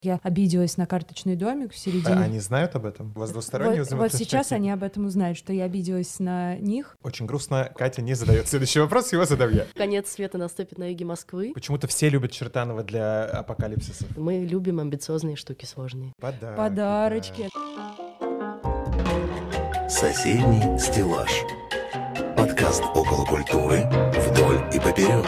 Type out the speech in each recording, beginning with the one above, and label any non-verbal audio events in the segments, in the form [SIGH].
Я обиделась на карточный домик в середине. А они знают об этом? У вас двусторонние вот, вот сейчас они об этом узнают, что я обиделась на них. Очень грустно. Катя не задает следующий вопрос, его задам я. Конец света наступит на юге Москвы. Почему-то все любят Чертанова для апокалипсиса. Мы любим амбициозные штуки сложные. Подарки. Подарочки. Да. Соседний стеллаж. Подкаст около культуры вдоль и поперек.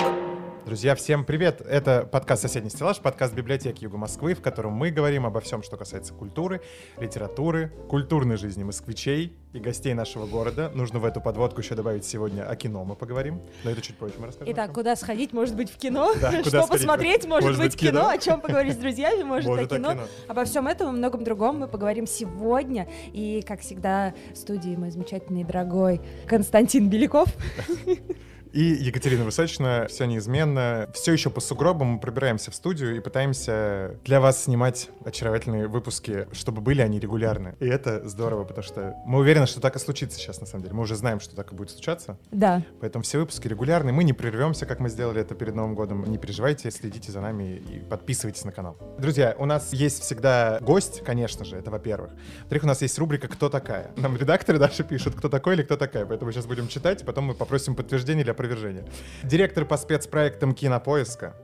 Друзья, всем привет! Это подкаст «Соседний стеллаж», подкаст библиотеки Юга Москвы, в котором мы говорим обо всем, что касается культуры, литературы, культурной жизни москвичей и гостей нашего города. Нужно в эту подводку еще добавить сегодня о кино мы поговорим, но это чуть позже мы расскажем. Итак, куда сходить, может быть, в кино? Да, [LAUGHS] что посмотреть, может, может быть, кино, кино. о чем поговорить с друзьями, может, Может, о о кино. кино. Обо всем этом и многом другом мы поговорим сегодня. И, как всегда, в студии мой замечательный и дорогой Константин Беляков. И Екатерина Высочина, все неизменно. Все еще по сугробам мы пробираемся в студию и пытаемся для вас снимать очаровательные выпуски, чтобы были они регулярны. И это здорово, потому что мы уверены, что так и случится сейчас, на самом деле. Мы уже знаем, что так и будет случаться. Да, Поэтому все выпуски регулярные. Мы не прервемся, как мы сделали это перед Новым годом. Не переживайте, следите за нами и подписывайтесь на канал. Друзья, у нас есть всегда гость, конечно же, это во-первых. Во-вторых, у нас есть рубрика «Кто такая?». Нам редакторы даже пишут, кто такой или кто такая. Поэтому сейчас будем читать, потом мы попросим подтверждение или опровержения. Директор по спецпроектам «Кинопоиска»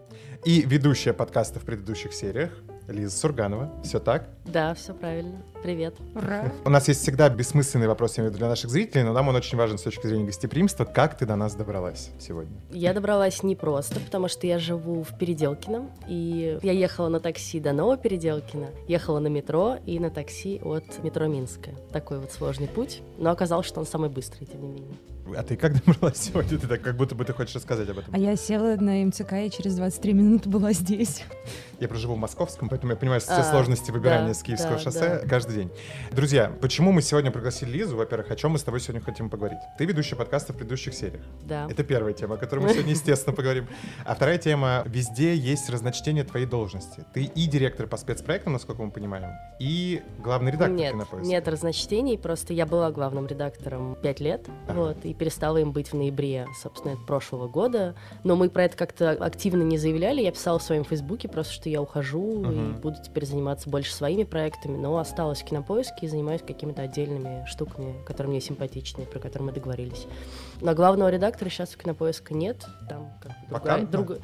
и ведущая подкаста в предыдущих сериях Лиза Сурганова. Все так? Да, все правильно. Привет. ура. У нас есть всегда бессмысленный вопрос, я имею в виду, для наших зрителей, но нам он очень важен с точки зрения гостеприимства. Как ты до нас добралась сегодня? Я добралась не просто, потому что я живу в Переделкино, и я ехала на такси до Нового Переделкина, ехала на метро и на такси от метро Минская. Такой вот сложный путь, но оказалось, что он самый быстрый, тем не менее. А ты как добралась сегодня? Ты так, как будто бы ты хочешь рассказать об этом. А я села на МЦК и через 23 минуты была здесь. Я проживу в Московском, поэтому я понимаю все А, сложности выбирания да, с Киевского да, шоссе каждый день. Друзья, почему мы сегодня пригласили Лизу? Во-первых, о чем мы с тобой сегодня хотим поговорить? Ты ведущая подкаста в предыдущих сериях. Да. Это первая тема, о которой мы сегодня, [LAUGHS] естественно, поговорим. А вторая тема — везде есть разночтение твоей должности. Ты и директор по спецпроектам, насколько мы понимаем, и главный редактор Нет, «Кинопоиска». нет разночтений, просто я была главным редактором пять лет, Ага. вот, и перестала им быть в ноябре, собственно, прошлого года. Но мы про это как-то активно не заявляли. Я писала в своем фейсбуке просто, что я ухожу Мгм. и буду теперь заниматься больше своими проектами, но осталась в кинопоиске и занимаюсь какими-то отдельными штуками, которые мне симпатичны, про которые мы договорились. Но главного редактора сейчас в кинопоиска нет. Там как бы другая, друга-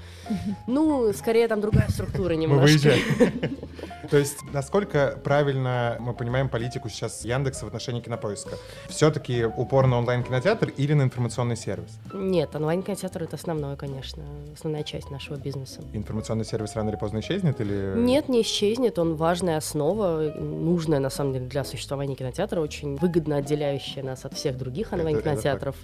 Ну, скорее там другая структура немножко. [LAUGHS] То есть, насколько правильно мы понимаем политику сейчас Яндекса в отношении кинопоиска? Все-таки упор на онлайн-кинотеатр или на информационный сервис? Нет, онлайн-кинотеатр это основное, конечно, основная часть нашего бизнеса. Информационный сервис рано или поздно исчезнет или... Нет, не исчезнет, он важная основа, нужная на самом деле для существования кинотеатра, очень выгодно отделяющая нас от всех других Это- это онлайн-кинотеатров.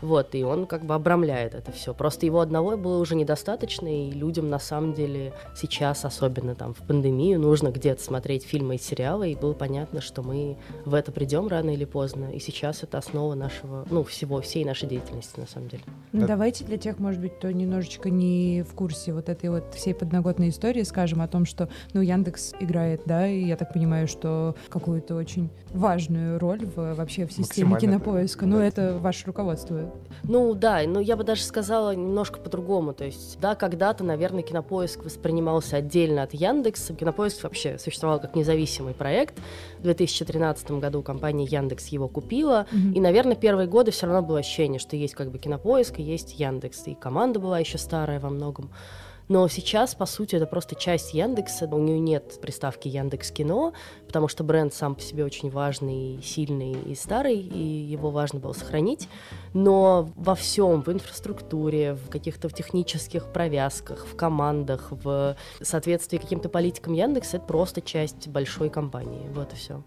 Вот, и он как бы обрамляет это все. Просто его одного было уже недостаточно, и людям на самом деле сейчас, особенно там в пандемию, нужно где-то смотреть фильмы и сериалы, и было понятно, что мы в это придем рано или поздно. И сейчас это основа нашего, ну, всего, всей нашей деятельности, на самом деле. Ну, Да. давайте для тех, может быть, кто немножечко не в курсе вот этой вот всей подноготной истории, скажем о том, что, ну, Яндекс играет, да, и я так понимаю, что какую-то очень важную роль в, вообще в системе кинопоиска. да. Ну, это ваше руководство. Ну да, но я бы даже сказала немножко по-другому. То есть, да, когда-то, наверное, Кинопоиск воспринимался отдельно от Яндекса. Кинопоиск вообще существовал как независимый проект. В 2013 году компания Яндекс его купила. Мгм. И, наверное, первые годы все равно было ощущение, что есть как бы Кинопоиск и есть Яндекс. И команда была еще старая во многом. Но сейчас, по сути, это просто часть Яндекса. У нее нет приставки Яндекс Кино, потому что бренд сам по себе очень важный, сильный и старый, и его важно было сохранить. Но во всем, в инфраструктуре, в каких-то технических провязках, в командах, в соответствии каким-то политикам Яндекса, это просто часть большой компании. Вот и все.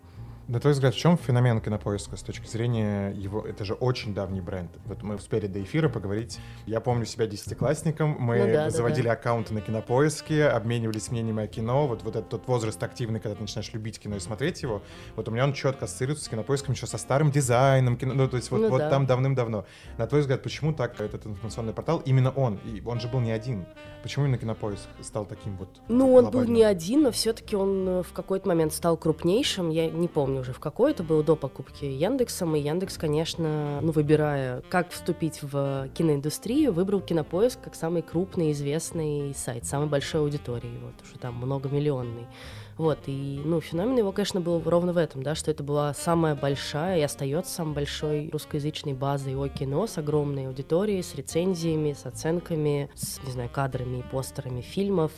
На твой взгляд, в чем феномен кинопоиска с точки зрения его... Это же очень давний бренд. Вот мы успели до эфира поговорить. Я помню себя десятиклассником. Мы Ну да, да, заводили да. аккаунты на кинопоиске, обменивались мнениями о кино. Вот, вот этот тот возраст активный, когда ты начинаешь любить кино и смотреть его. Вот у меня он четко ассоциируется с кинопоиском еще со старым дизайном. Кино, ну, то есть вот, Ну вот да. там давным-давно. На твой взгляд, почему так этот информационный портал, именно он? И он же был не один. Почему именно кинопоиск стал таким вот Ну, он был не один, но все-таки он э, в какой-то момент стал крупнейшим. Я не помню уже в какой это было до покупки Яндексом. И Яндекс, конечно, ну, выбирая, как вступить в киноиндустрию, выбрал Кинопоиск как самый крупный, известный сайт, самой большой аудитории, вот, уже там многомиллионный. Вот, и, ну, феномен его, конечно, был ровно в этом, да, что это была самая большая и остается самой большой русскоязычной базой о кино с огромной аудиторией, с рецензиями, с оценками, с, не знаю, кадрами и постерами фильмов.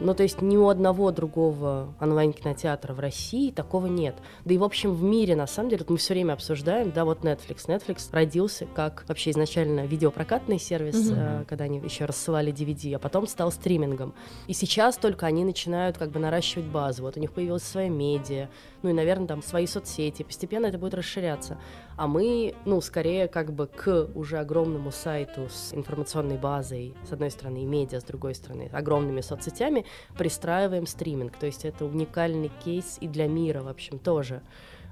Ну, то есть ни у одного другого онлайн-кинотеатра в России такого нет. Да и, в общем, в мире, на самом деле, вот мы все время обсуждаем, да, вот Netflix. Netflix родился как вообще изначально видеопрокатный сервис, mm-hmm. когда они еще рассылали DVD, а потом стал стримингом. И сейчас только они начинают как бы наращивать базу. Вот у них появилась своя медиа, ну и, наверное, там свои соцсети. Постепенно это будет расширяться. А мы, ну, скорее как бы к уже огромному сайту с информационной базой, с одной стороны, и медиа, с другой стороны, огромными соцсетями, пристраиваем стриминг. То есть это уникальный кейс и для мира, в общем, тоже.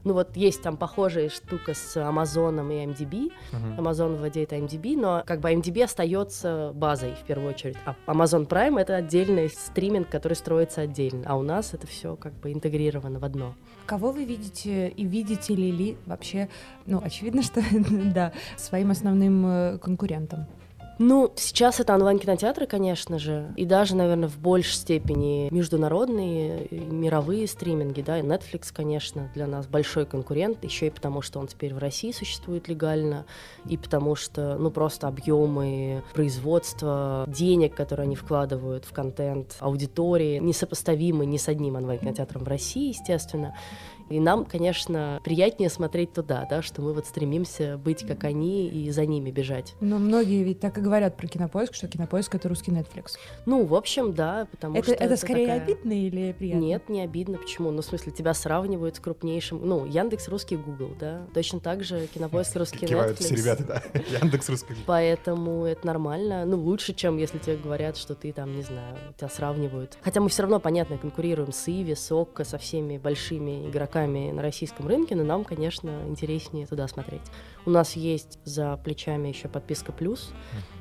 Ну вот есть там похожая штука с Амазоном и MDB. Uh-huh. Amazon владеет MDB, но как бы MDB остается базой в первую очередь. А Amazon Prime это отдельный стриминг, который строится отдельно. А у нас это все как бы интегрировано в одно. Кого вы видите и видите ли ли вообще, ну, очевидно, что [LAUGHS] да, своим основным э, конкурентом? Ну, сейчас это онлайн-кинотеатры, конечно же, и даже, наверное, в большей степени международные, мировые стриминги, да, и Netflix, конечно, для нас большой конкурент, еще и потому, что он теперь в России существует легально, и потому что, ну, просто объемы производства, денег, которые они вкладывают в контент, аудитории, несопоставимы ни с одним онлайн-кинотеатром в России, естественно. И нам, конечно, приятнее смотреть туда, да, что мы вот стремимся быть как они и за ними бежать. Но многие ведь так и говорят про кинопоиск, что кинопоиск это русский Netflix. Ну, в общем, да, потому это, что. Это, это скорее такая... обидно или приятно? Нет, не обидно. Почему? Ну, в смысле, тебя сравнивают с крупнейшим. Ну, Яндекс, русский Google, да. Точно так же кинопоиск, русский Кивают Netflix. все ребята, да. [LAUGHS] Яндекс, русский Google. Поэтому это нормально. Ну, лучше, чем если тебе говорят, что ты там, не знаю, тебя сравнивают. Хотя мы все равно, понятно, конкурируем с Иви, с Окко, со всеми большими игроками на российском рынке, но нам, конечно, интереснее туда смотреть. У нас есть за плечами еще подписка плюс.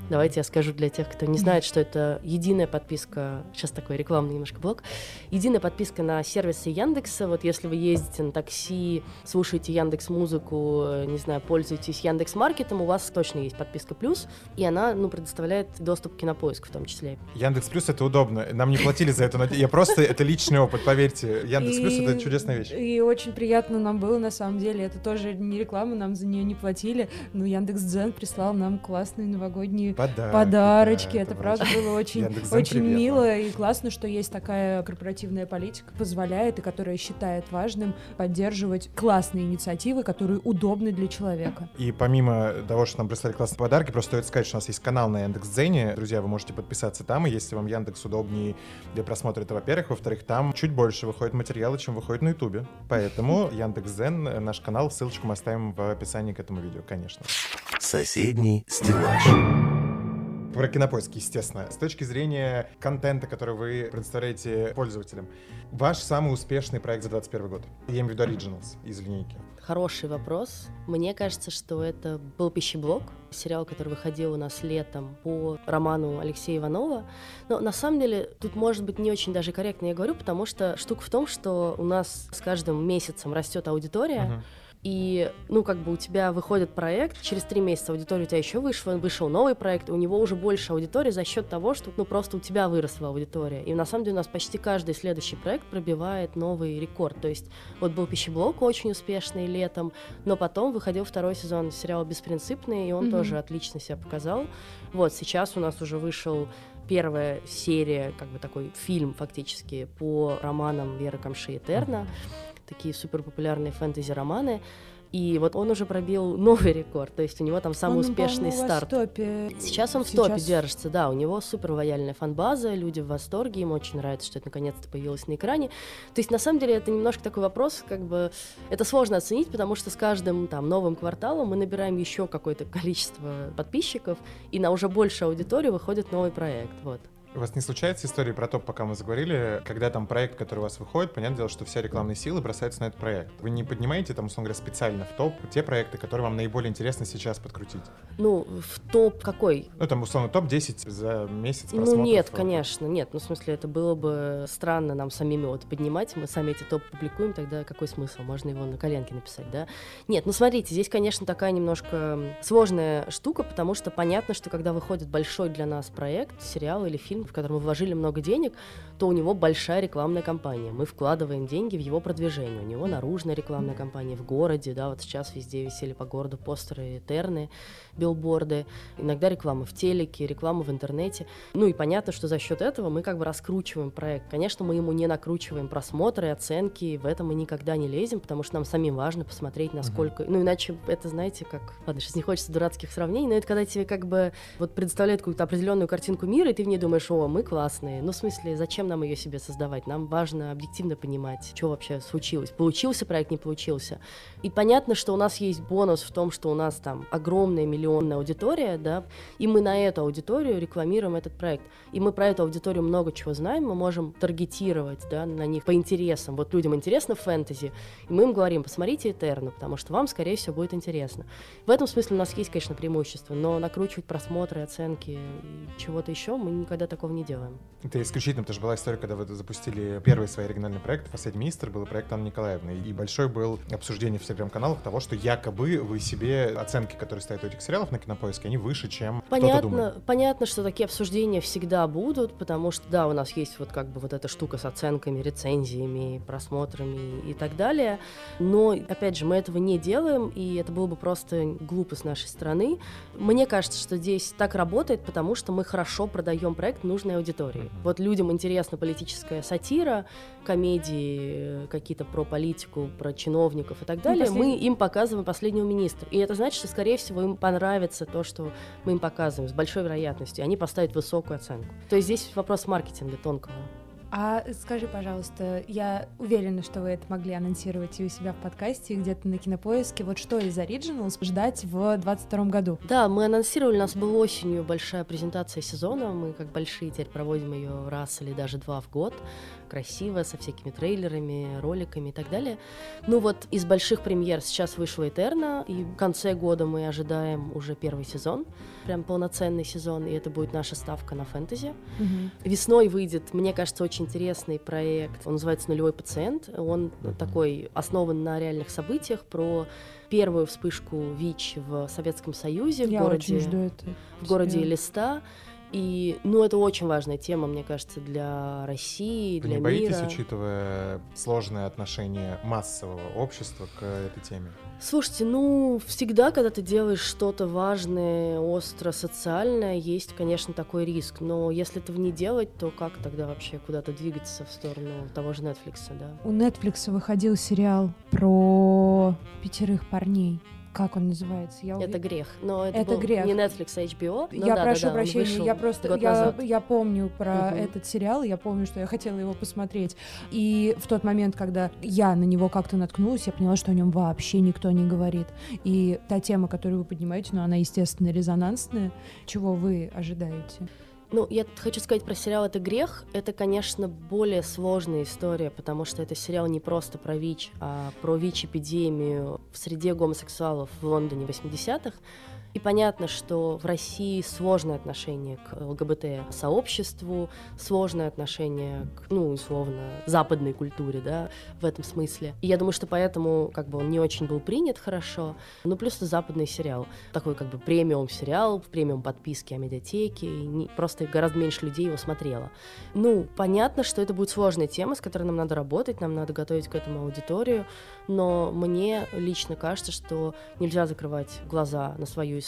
Давайте я скажу для тех, кто не знает, что это единая подписка, сейчас такой рекламный немножко блок, единая подписка на сервисы Яндекса. Вот если вы ездите на такси, слушаете Яндекс музыку, не знаю, пользуетесь Яндекс Маркетом, у вас точно есть подписка плюс, и она, ну, предоставляет доступ к кинопоиску в том числе. Яндекс Плюс это удобно. Нам не платили за это, но я просто это личный опыт, поверьте. Яндекс Плюс это чудесная вещь. И очень приятно нам было на самом деле. Это тоже не реклама, нам за нее не платили. Но Яндекс Дзен прислал нам классные новогодние Подарки, подарочки. да, это, это правда было очень, очень мило и классно, что есть такая корпоративная политика, позволяет и которая считает важным поддерживать классные инициативы, которые удобны для человека. И помимо того, что нам прислали классные подарки, просто стоит сказать, что у нас есть канал на Яндекс.Дзене. Друзья, вы можете подписаться там, и если вам Яндекс удобнее для просмотра, это во-первых. Во-вторых, там чуть больше выходит материала, чем выходит на Ютубе. Поэтому [LAUGHS] Яндекс.Дзен, э, наш канал, ссылочку мы оставим в описании к этому видео, конечно. Соседний стеллаж. Про кинопоиск, естественно. С точки зрения контента, который вы предоставляете пользователям, ваш самый успешный проект за 2021 год? Я имею в виду Originals из линейки. Хороший вопрос. Мне кажется, что это был «Пищеблок», сериал, который выходил у нас летом по роману Алексея Иванова. Но на самом деле тут может быть не очень даже корректно я говорю, потому что штука в том, что у нас с каждым месяцем растет аудитория, Мгм. И, ну, как бы у тебя выходит проект, через три месяца аудитория у тебя еще вышла, вышел новый проект, у него уже больше аудитории за счет того, что, ну, просто у тебя выросла аудитория. И на самом деле у нас почти каждый следующий проект пробивает новый рекорд. То есть вот был «Пищеблок» очень успешный летом, но потом выходил второй сезон сериала «Беспринципный», и он Мгм. тоже отлично себя показал. Вот, сейчас у нас уже вышел первая серия, как бы такой фильм фактически по романам Веры Камши Этерна такие супер популярные фэнтези-романы. И вот он уже пробил [LAUGHS] новый рекорд, то есть у него там самый Он, успешный старт. в топе. Сейчас он в Сейчас- топе держится, да, у него супер лояльная фан-база, люди в восторге, им очень нравится, что это наконец-то появилось на экране. То есть на самом деле это немножко такой вопрос, как бы это сложно оценить, потому что с каждым там новым кварталом мы набираем еще какое-то количество подписчиков, и на уже большую аудиторию выходит новый проект, вот. У вас не случается истории про топ, пока мы заговорили, когда там проект, который у вас выходит, понятное дело, что вся рекламные силы бросаются на этот проект. Вы не поднимаете там, условно говоря, специально в топ те проекты, которые вам наиболее интересно сейчас подкрутить? Ну, в топ какой? Ну, там, условно, топ-10 за месяц Ну нет, э, конечно, нет. Ну, в смысле, это было бы странно нам самими вот поднимать. Мы сами эти топ публикуем, тогда какой смысл? Можно его на коленке написать, да? Нет, ну смотрите, здесь, конечно, такая немножко сложная штука, потому что понятно, что когда выходит большой для нас проект, сериал или фильм, в который мы вложили много денег, то у него большая рекламная кампания. Мы вкладываем деньги в его продвижение. У него наружная рекламная кампания в городе, да, вот сейчас везде висели по городу постеры, терны, билборды, иногда реклама в телеке, реклама в интернете. Ну и понятно, что за счет этого мы как бы раскручиваем проект. Конечно, мы ему не накручиваем просмотры, оценки, в это мы никогда не лезем, потому что нам самим важно посмотреть, насколько... Uh-huh. Ну иначе это, знаете, как... Ладно, сейчас не хочется дурацких сравнений, но это когда тебе как бы вот представляют какую-то определенную картинку мира, и ты в ней думаешь, о, мы классные. Ну, в смысле, зачем нам ее себе создавать? Нам важно объективно понимать, что вообще случилось. Получился проект, не получился. И понятно, что у нас есть бонус в том, что у нас там огромная миллионная аудитория, да, и мы на эту аудиторию рекламируем этот проект. И мы про эту аудиторию много чего знаем, мы можем таргетировать, да, на них по интересам. Вот людям интересно фэнтези, и мы им говорим, посмотрите Этерну, потому что вам, скорее всего, будет интересно. В этом смысле у нас есть, конечно, преимущество, но накручивать просмотры, оценки и чего-то еще мы никогда такого не делаем. Это исключительно, потому что была история, когда вы запустили первый свой оригинальный проект, «Последний министр», был проект Анны Николаевны, и большой был обсуждение в телеграм-каналах того, что якобы вы себе оценки, которые стоят у этих сериалов на Кинопоиске, они выше, чем понятно, кто-то думает. Понятно, что такие обсуждения всегда будут, потому что, да, у нас есть вот как бы вот эта штука с оценками, рецензиями, просмотрами и так далее, но, опять же, мы этого не делаем, и это было бы просто глупо с нашей стороны. Мне кажется, что здесь так работает, потому что мы хорошо продаем проект нужной аудитории. Mm-hmm. Вот людям интересна политическая сатира, комедии какие-то про политику, про чиновников и так ну, далее. Ну, Мы им показываем последнего министра. И это значит, что, скорее всего, им понравится то, что мы им показываем, с большой вероятностью. Они поставят высокую оценку. То есть здесь вопрос маркетинга тонкого. А скажи, пожалуйста, я уверена, что вы это могли анонсировать и у себя в подкасте, и где-то на кинопоиске. Вот что из Originals ждать в 2022 году? Да, мы анонсировали, у нас была осенью большая презентация сезона. Мы как большие теперь проводим ее раз или даже два в год красиво, со всякими трейлерами, роликами и так далее. Ну вот из больших премьер сейчас вышла Этерна, и в конце года мы ожидаем уже первый сезон, прям полноценный сезон, и это будет наша ставка на фэнтези. Угу. Весной выйдет, мне кажется, очень интересный проект, он называется «Нулевой пациент», он такой основан на реальных событиях про первую вспышку ВИЧ в Советском Союзе Я в городе, жду это. в городе Листа. И, ну, это очень важная тема, мне кажется, для России, Вы для не боитесь, мира. учитывая сложное отношение массового общества к этой теме? Слушайте, ну, всегда, когда ты делаешь что-то важное, остро, социальное, есть, конечно, такой риск. Но если этого не делать, то как тогда вообще куда-то двигаться в сторону того же Netflix, да? У Netflix выходил сериал про пятерых парней как он называется? Я это грех. Но это, это был грех. не Netflix, а HBO. Ну, я да, прошу да, да, прощения, я просто я, я помню про угу. этот сериал, я помню, что я хотела его посмотреть. И в тот момент, когда я на него как-то наткнулась, я поняла, что о нем вообще никто не говорит. И та тема, которую вы поднимаете, ну, она, естественно, резонансная. Чего вы ожидаете? Ну, я хочу сказать про сериал «Это грех». Это, конечно, более сложная история, потому что это сериал не просто про ВИЧ, а про ВИЧ-эпидемию в среде гомосексуалов в Лондоне 80-х. И понятно, что в России сложное отношение к ЛГБТ-сообществу, сложное отношение к, ну, условно, западной культуре, да, в этом смысле. И я думаю, что поэтому, как бы, он не очень был принят хорошо. Ну, плюс это западный сериал. Такой, как бы, премиум-сериал, в премиум подписки о медиатеке, не, просто гораздо меньше людей его смотрело. Ну, понятно, что это будет сложная тема, с которой нам надо работать, нам надо готовить к этому аудиторию, но мне лично кажется, что нельзя закрывать глаза на свою историю,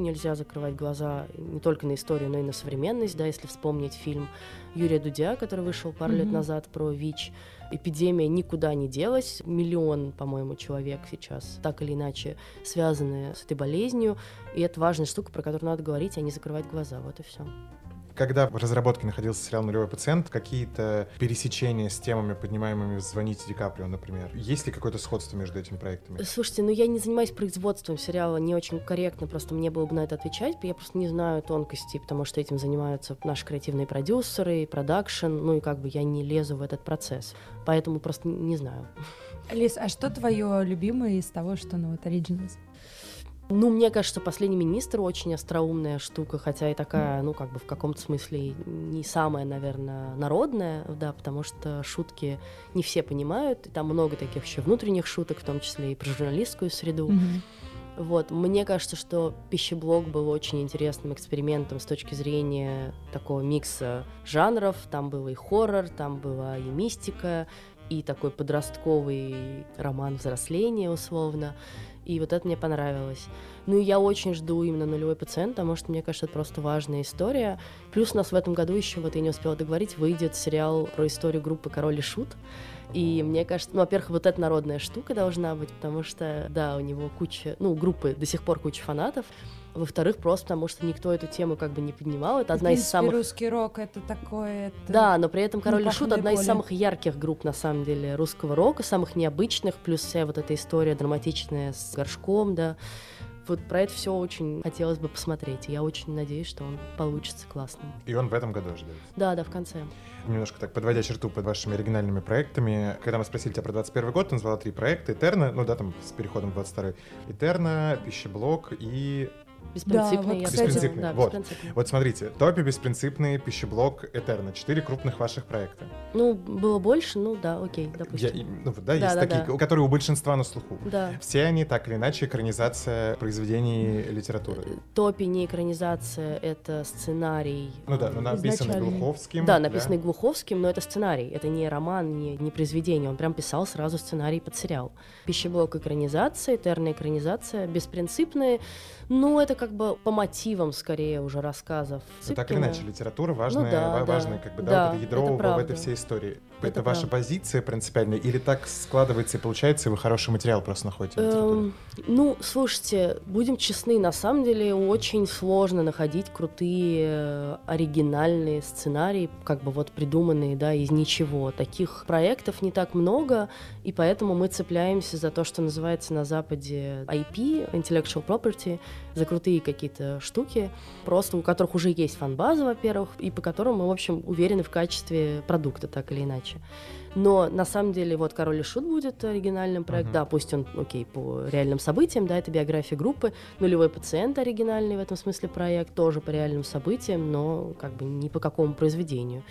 нельзя закрывать глаза не только на историю, но и на современность, да, если вспомнить фильм Юрия Дудя, который вышел пару mm-hmm. лет назад про ВИЧ, эпидемия никуда не делась, миллион, по-моему, человек сейчас так или иначе связаны с этой болезнью, и это важная штука, про которую надо говорить, а не закрывать глаза, вот и все. Когда в разработке находился сериал «Нулевой пациент», какие-то пересечения с темами, поднимаемыми в «Звоните Ди Каприо», например? Есть ли какое-то сходство между этими проектами? Слушайте, ну я не занимаюсь производством сериала, не очень корректно, просто мне было бы на это отвечать, я просто не знаю тонкостей, потому что этим занимаются наши креативные продюсеры, продакшн, ну и как бы я не лезу в этот процесс, поэтому просто не знаю. Лиз, а что твое любимое из того, что ну вот Originals? Ну, мне кажется, «Последний министр» очень остроумная штука, хотя и такая, ну, как бы в каком-то смысле не самая, наверное, народная, да, потому что шутки не все понимают, и там много таких еще внутренних шуток, в том числе и про журналистскую среду. Mm-hmm. Вот, мне кажется, что пищеблок был очень интересным экспериментом с точки зрения такого микса жанров. Там было и хоррор, там была и мистика, и такой подростковый роман взросления, условно. И вот это мне понравилось. Ну и я очень жду именно нулевой пациент, потому что мне кажется, это просто важная история. Плюс у нас в этом году еще, вот я не успела договорить, выйдет сериал про историю группы Король и Шут. И мне кажется, ну, во-первых, вот эта народная штука должна быть, потому что, да, у него куча, ну, группы до сих пор куча фанатов. Во-вторых, просто потому что никто эту тему как бы не поднимал. Это одна из самых... русский рок это такое... Это... Да, но при этом Король и Шут одна из самых ярких групп, на самом деле, русского рока, самых необычных, плюс вся вот эта история драматичная с горшком, да. Вот про это все очень хотелось бы посмотреть. И я очень надеюсь, что он получится классным. И он в этом году ожидается. Да, да, в конце. Немножко так, подводя черту под вашими оригинальными проектами, когда мы спросили тебя про 21 год, ты назвала три проекта. Этерна, ну да, там с переходом в 22 Этерна, Пищеблок и... Беспринципный, вот, я. Беспринципный, Да, вот. беспринципный. Вот смотрите, Топи, Беспринципный, Пищеблок, Этерна. Четыре крупных ваших проекта. Ну, было больше, ну да, окей, допустим. Я- ну, вот, да, есть Да-да-да. такие, которые у большинства на слуху. Да. Все они так или иначе экранизация произведений литературы. Топи не экранизация, это сценарий. Ну да, ну написанный Изначальный. Глуховским. Да, написанный Глуховским, но это сценарий. Это не роман, не, не произведение. Он прям писал сразу сценарий под сериал. Пищеблок экранизация, терна экранизация, беспринципные. Ну, это как бы по мотивам, скорее, уже рассказов. Ну, так или Цыпкина. иначе, литература важная, Ну да, ва- да. важная как бы, да, Да, вот это ядро это в- этой всей истории. Это, Это ваша правда. позиция принципиальная или так складывается и получается, и вы хороший материал просто находите? Эм, ну, слушайте, будем честны, на самом деле очень сложно находить крутые э, оригинальные сценарии, как бы вот придуманные, да, из ничего. Таких проектов не так много, и поэтому мы цепляемся за то, что называется на Западе IP, Intellectual Property, за крутые какие-то штуки, просто у которых уже есть фан-база, во-первых, и по которым мы, в общем, уверены в качестве продукта, так или иначе. Но на самом деле вот «Король и Шут» будет оригинальным проектом. Мгм. Да, пусть он, окей, по реальным событиям, да, это биография группы. «Нулевой пациент» оригинальный в этом смысле проект, тоже по реальным событиям, но как бы не по какому произведению.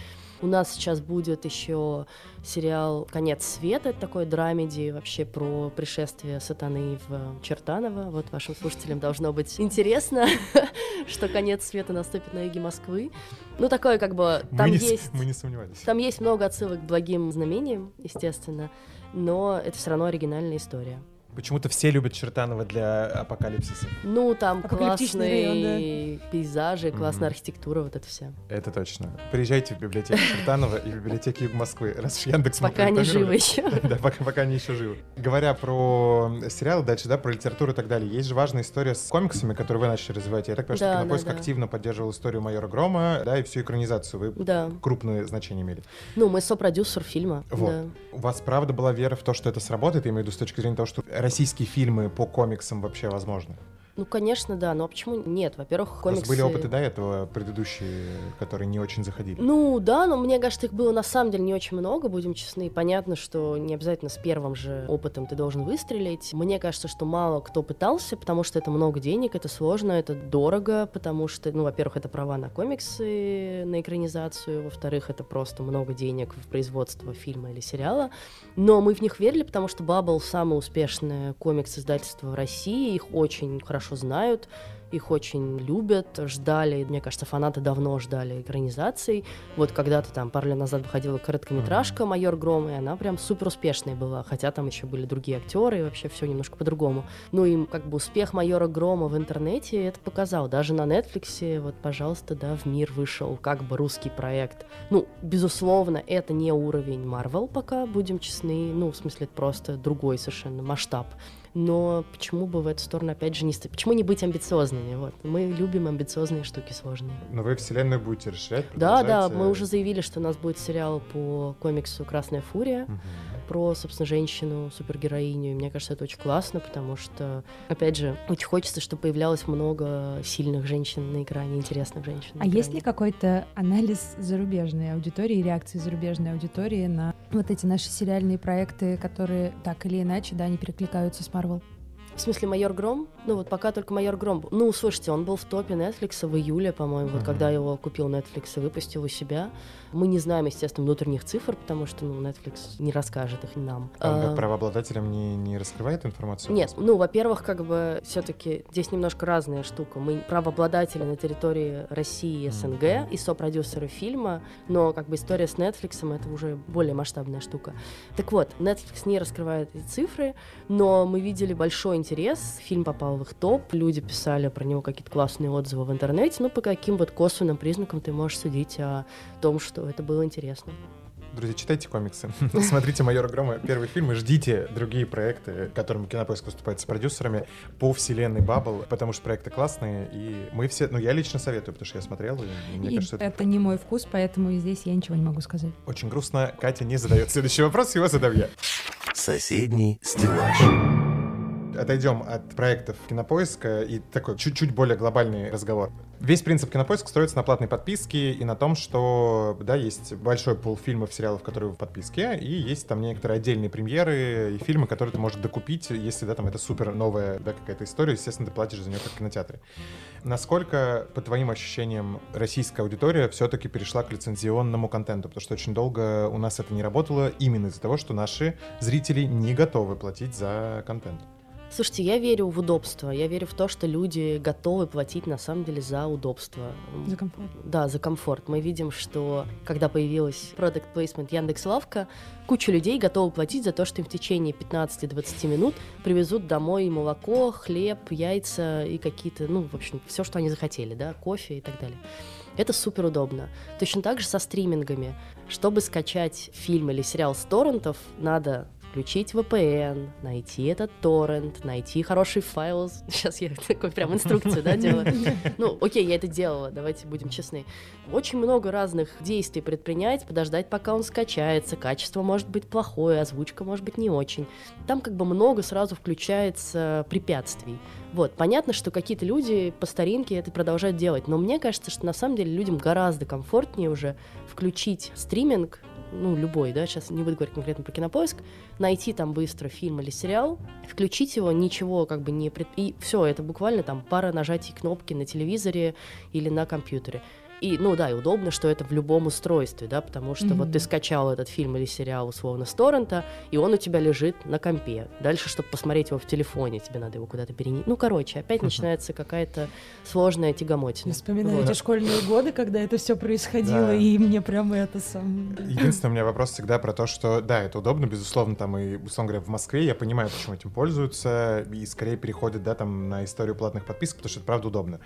У нас сейчас будет еще сериал «Конец света», такой драмеди вообще про пришествие сатаны в Чертаново. Вот вашим слушателям должно быть интересно, [LAUGHS] что конец света наступит на юге Москвы. Ну, такое как бы... мы, Там не, с- есть... мы не сомневались. Там есть много отсылок к благим знамениям, естественно, но это все равно оригинальная история. Почему-то все любят Чертанова для апокалипсиса. Ну, там классные пейзажи, классная Мгм. архитектура, вот это все. Это точно. Приезжайте в библиотеку Чертанова и в библиотеки Юг Москвы, раз уж Яндекс Пока не живы еще. [LAUGHS] Да, пока, пока они еще живы. Говоря про сериалы дальше, да, про литературу и так далее, есть же важная история с комиксами, которые вы начали развивать. Я так понимаю, что Да, да, Кинопоиск да. активно поддерживал историю майора Грома, да, и всю экранизацию. Вы Да. крупное значение имели. Ну, мы сопродюсер фильма. Вот. да. У вас правда была вера в то, что это сработает, я имею в виду с точки зрения того, что российские фильмы по комиксам вообще возможны? Ну, конечно, да, но почему нет? Во-первых, У вас комиксы... были опыты до этого, предыдущие, которые не очень заходили? Ну да, но мне кажется, их было на самом деле не очень много, будем честны. Понятно, что не обязательно с первым же опытом ты должен выстрелить. Мне кажется, что мало кто пытался, потому что это много денег, это сложно, это дорого, потому что, ну, во-первых, это права на комиксы, на экранизацию, во-вторых, это просто много денег в производство фильма или сериала. Но мы в них верили, потому что Bubble самое успешное комикс-издательство в России, их очень хорошо знают, их очень любят, ждали, мне кажется, фанаты давно ждали экранизаций. Вот когда-то там пару лет назад выходила короткометражка «Майор Гром», и она прям супер успешной была, хотя там еще были другие актеры, и вообще все немножко по-другому. Ну и как бы успех «Майора Грома» в интернете это показал. Даже на Netflix, вот, пожалуйста, да, в мир вышел как бы русский проект. Ну, безусловно, это не уровень Marvel пока, будем честны. Ну, в смысле, это просто другой совершенно масштаб. Но почему бы в эту сторону опять же не... ст- Почему не быть амбициозными? Вот. Мы любим амбициозные штуки сложные. Но вы вселенную будете расширять, Да, да, мы э, уже заявили, что у нас будет сериал по комиксу «Красная фурия», мгм. про, собственно, женщину, супергероиню. И мне кажется, это очень классно, потому что, опять же, очень хочется, чтобы появлялось много сильных женщин на экране, интересных женщин. на А есть ли экране. какой-то анализ зарубежной аудитории, реакции зарубежной аудитории на вот эти наши сериальные проекты, которые так или иначе, да, не перекликаются с Марвел? В смысле, «Майор Гром»? Ну вот пока только «Майор Гром». был. Ну, слушайте, он был в топе Netflix в июле, по-моему, вот Мгм. когда его купил Netflix и выпустил у себя. Мы не знаем, естественно, внутренних цифр, потому что ну, Netflix не расскажет их нам. А А, правообладателям не, не раскрывает информацию? Нет, ну, во-первых, как бы все-таки здесь немножко разная штука. Мы правообладатели на территории России и СНГ и сопродюсеры фильма, но как бы история с Netflix это уже более масштабная штука. Так вот, Netflix не раскрывает эти цифры, но мы видели большой интерес. Фильм попал в их топ, люди писали про него какие-то классные отзывы в интернете. Ну, по каким вот косвенным признакам ты можешь судить о том, что это было интересно. Друзья, читайте комиксы, [LAUGHS] смотрите «Майора Грома», первый фильм, и ждите другие проекты, которыми Кинопоиск выступает с продюсерами по вселенной Баббл, потому что проекты классные, и мы все, ну, я лично советую, потому что я смотрел, и мне И кажется, это это не мой вкус, поэтому здесь я ничего не могу сказать. очень грустно. Катя не задает следующий вопрос, его задам я. Соседний стеллаж. Отойдем от проектов Кинопоиска и такой чуть-чуть более глобальный разговор. Весь принцип Кинопоиска строится на платной подписке и на том, что, да, есть большой пул фильмов, сериалов, которые в подписке, и есть там некоторые отдельные премьеры и фильмы, которые ты можешь докупить, если, да, там это супер новая, да, какая-то история, естественно, ты платишь за нее как в кинотеатре. Насколько, по твоим ощущениям, российская аудитория все-таки перешла к лицензионному контенту? Потому что очень долго у нас это не работало именно из-за того, что наши зрители не готовы платить за контент. Слушайте, я верю в удобство. Я верю в то, что люди готовы платить на самом деле за удобство. За комфорт. Да, за комфорт. Мы видим, что когда появилась Product Placement Яндекс Лавка, куча людей готовы платить за то, что им в течение 15-20 минут привезут домой молоко, хлеб, яйца и какие-то, ну, в общем, все, что они захотели, да, кофе и так далее. Это супер удобно. Точно так же со стримингами. Чтобы скачать фильм или сериал с торрентов, надо включить VPN, найти этот торрент, найти хороший файл. [LAUGHS] Сейчас я такой прям инструкцию, да, делаю. Ну, окей, я это делала, давайте будем честны. Очень много разных действий предпринять, подождать, пока он скачается, качество может быть плохое, озвучка может быть не очень. Там как бы много сразу включается препятствий. Вот, понятно, что какие-то люди по старинке это продолжают делать, но мне кажется, что на самом деле людям гораздо комфортнее уже включить стриминг, ну, любой, да, сейчас не буду говорить конкретно про кинопоиск, найти там быстро фильм или сериал, включить его, ничего как бы не... Пред... И все, это буквально там пара нажатий кнопки на телевизоре или на компьютере. И, ну да, и удобно, что это в любом устройстве, да, потому что вот Мгм. ты скачал этот фильм или сериал условно с торрента, и он у тебя лежит на компе. Дальше, чтобы посмотреть его в телефоне, тебе надо его куда-то перенести. Ну, короче, опять начинается какая-то сложная тягомотина. Вспоминаю Вот. эти школьные годы, когда это все происходило, Да. и мне прямо это сам... Единственный у меня вопрос всегда про то, что, да, это удобно, безусловно, там и, условно говоря, в Москве я понимаю, почему этим пользуются, и скорее переходят, да, там на историю платных подписок, потому что это правда удобно.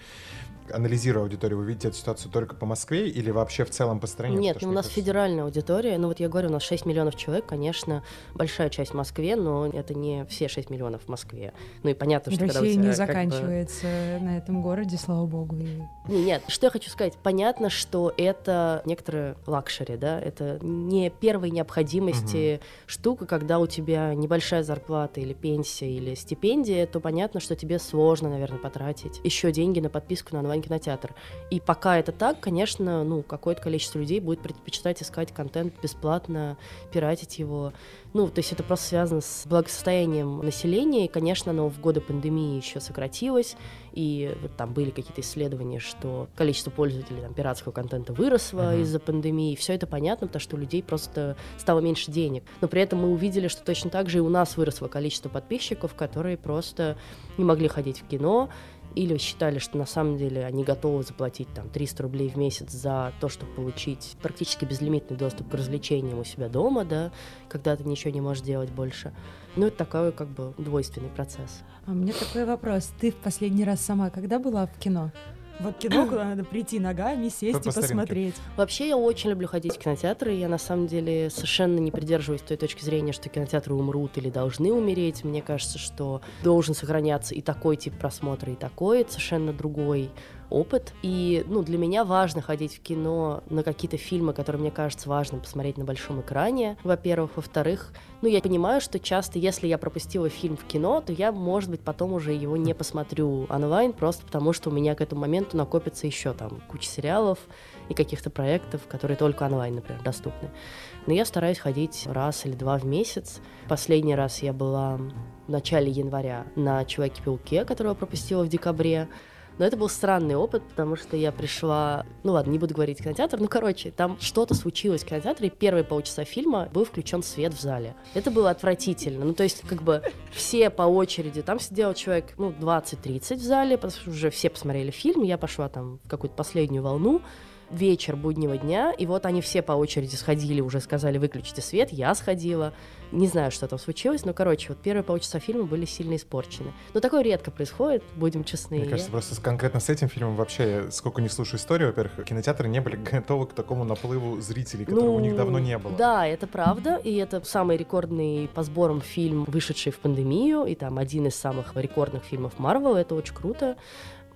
Анализируя аудиторию, вы видите эту ситуацию только по Москве или вообще в целом по стране? Нет, Потому у нас кажется, федеральная аудитория. Ну вот я говорю, у нас 6 миллионов человек, конечно, большая часть в Москве, но это не все 6 миллионов в Москве. Ну и понятно, что когда у Россия тебя не как бы- заканчивается на этом городе, слава богу. и- Не, Нет, что я хочу сказать. Понятно, что это некоторые luxury, да, это не первой необходимости штука, когда у тебя небольшая зарплата или пенсия или стипендия, то понятно, что тебе сложно, наверное, потратить еще деньги на подписку на онлайн-кинотеатр. И пока это так, конечно, ну, какое-то количество людей будет предпочитать искать контент бесплатно, пиратить его. Ну, то есть это просто связано с благосостоянием населения, и, конечно, оно в годы пандемии еще сократилось, и вот там были какие-то исследования, что количество пользователей там, пиратского контента выросло Мгм. из-за пандемии. Все это понятно, потому что у людей просто стало меньше денег. Но при этом мы увидели, что точно так же и у нас выросло количество подписчиков, которые просто не могли ходить в кино, или считали, что на самом деле они готовы заплатить там 300 рублей в месяц за то, чтобы получить практически безлимитный доступ к развлечениям у себя дома, да, когда ты ничего не можешь делать больше. Ну, это такой как бы двойственный процесс. А у меня такой вопрос. Ты в последний раз сама когда была в кино? Вот кино, куда надо прийти ногами, сесть По- и посмотреть. Вообще, я очень люблю ходить в кинотеатры. Я на самом деле совершенно не придерживаюсь той точки зрения, что кинотеатры умрут или должны умереть. Мне кажется, что должен сохраняться и такой тип просмотра, и такой, это совершенно другой опыт. И, ну, для меня важно ходить в кино на какие-то фильмы, которые мне кажется важным посмотреть на большом экране, во-первых. Во-вторых, ну, я понимаю, что часто, если я пропустила фильм в кино, то я, может быть, потом уже его не посмотрю онлайн, просто потому что у меня к этому моменту накопится еще там куча сериалов и каких-то проектов, которые только онлайн, например, доступны. Но я стараюсь ходить раз или два в месяц. Последний раз я была в начале января на «Человеке-пауке», которого пропустила в декабре. Но это был странный опыт, потому что я пришла... Ну ладно, не буду говорить кинотеатр. Ну, короче, там что-то случилось в кинотеатре, и первые полчаса фильма был включен свет в зале. Это было отвратительно. Ну, то есть, как бы, все по очереди. Там сидел человек, ну, 20-30 в зале, потому что уже все посмотрели фильм. Я пошла там в какую-то последнюю волну вечер буднего дня, и вот они все по очереди сходили, уже сказали, выключите свет, я сходила, не знаю, что там случилось, но, короче, вот первые полчаса фильма были сильно испорчены. Но такое редко происходит, будем честны. Мне кажется, просто конкретно с этим фильмом вообще, сколько не слушаю историю, во-первых, кинотеатры не были [LAUGHS] готовы к такому наплыву зрителей, которого ну, у них давно не было. Да, это правда, и это самый рекордный по сборам фильм, вышедший в пандемию, и там один из самых рекордных фильмов Марвел, это очень круто.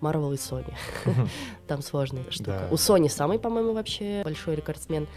Марвел и Sony. [LAUGHS] Там сложная штука. У Sony самый, по-моему, вообще большой рекордсмен.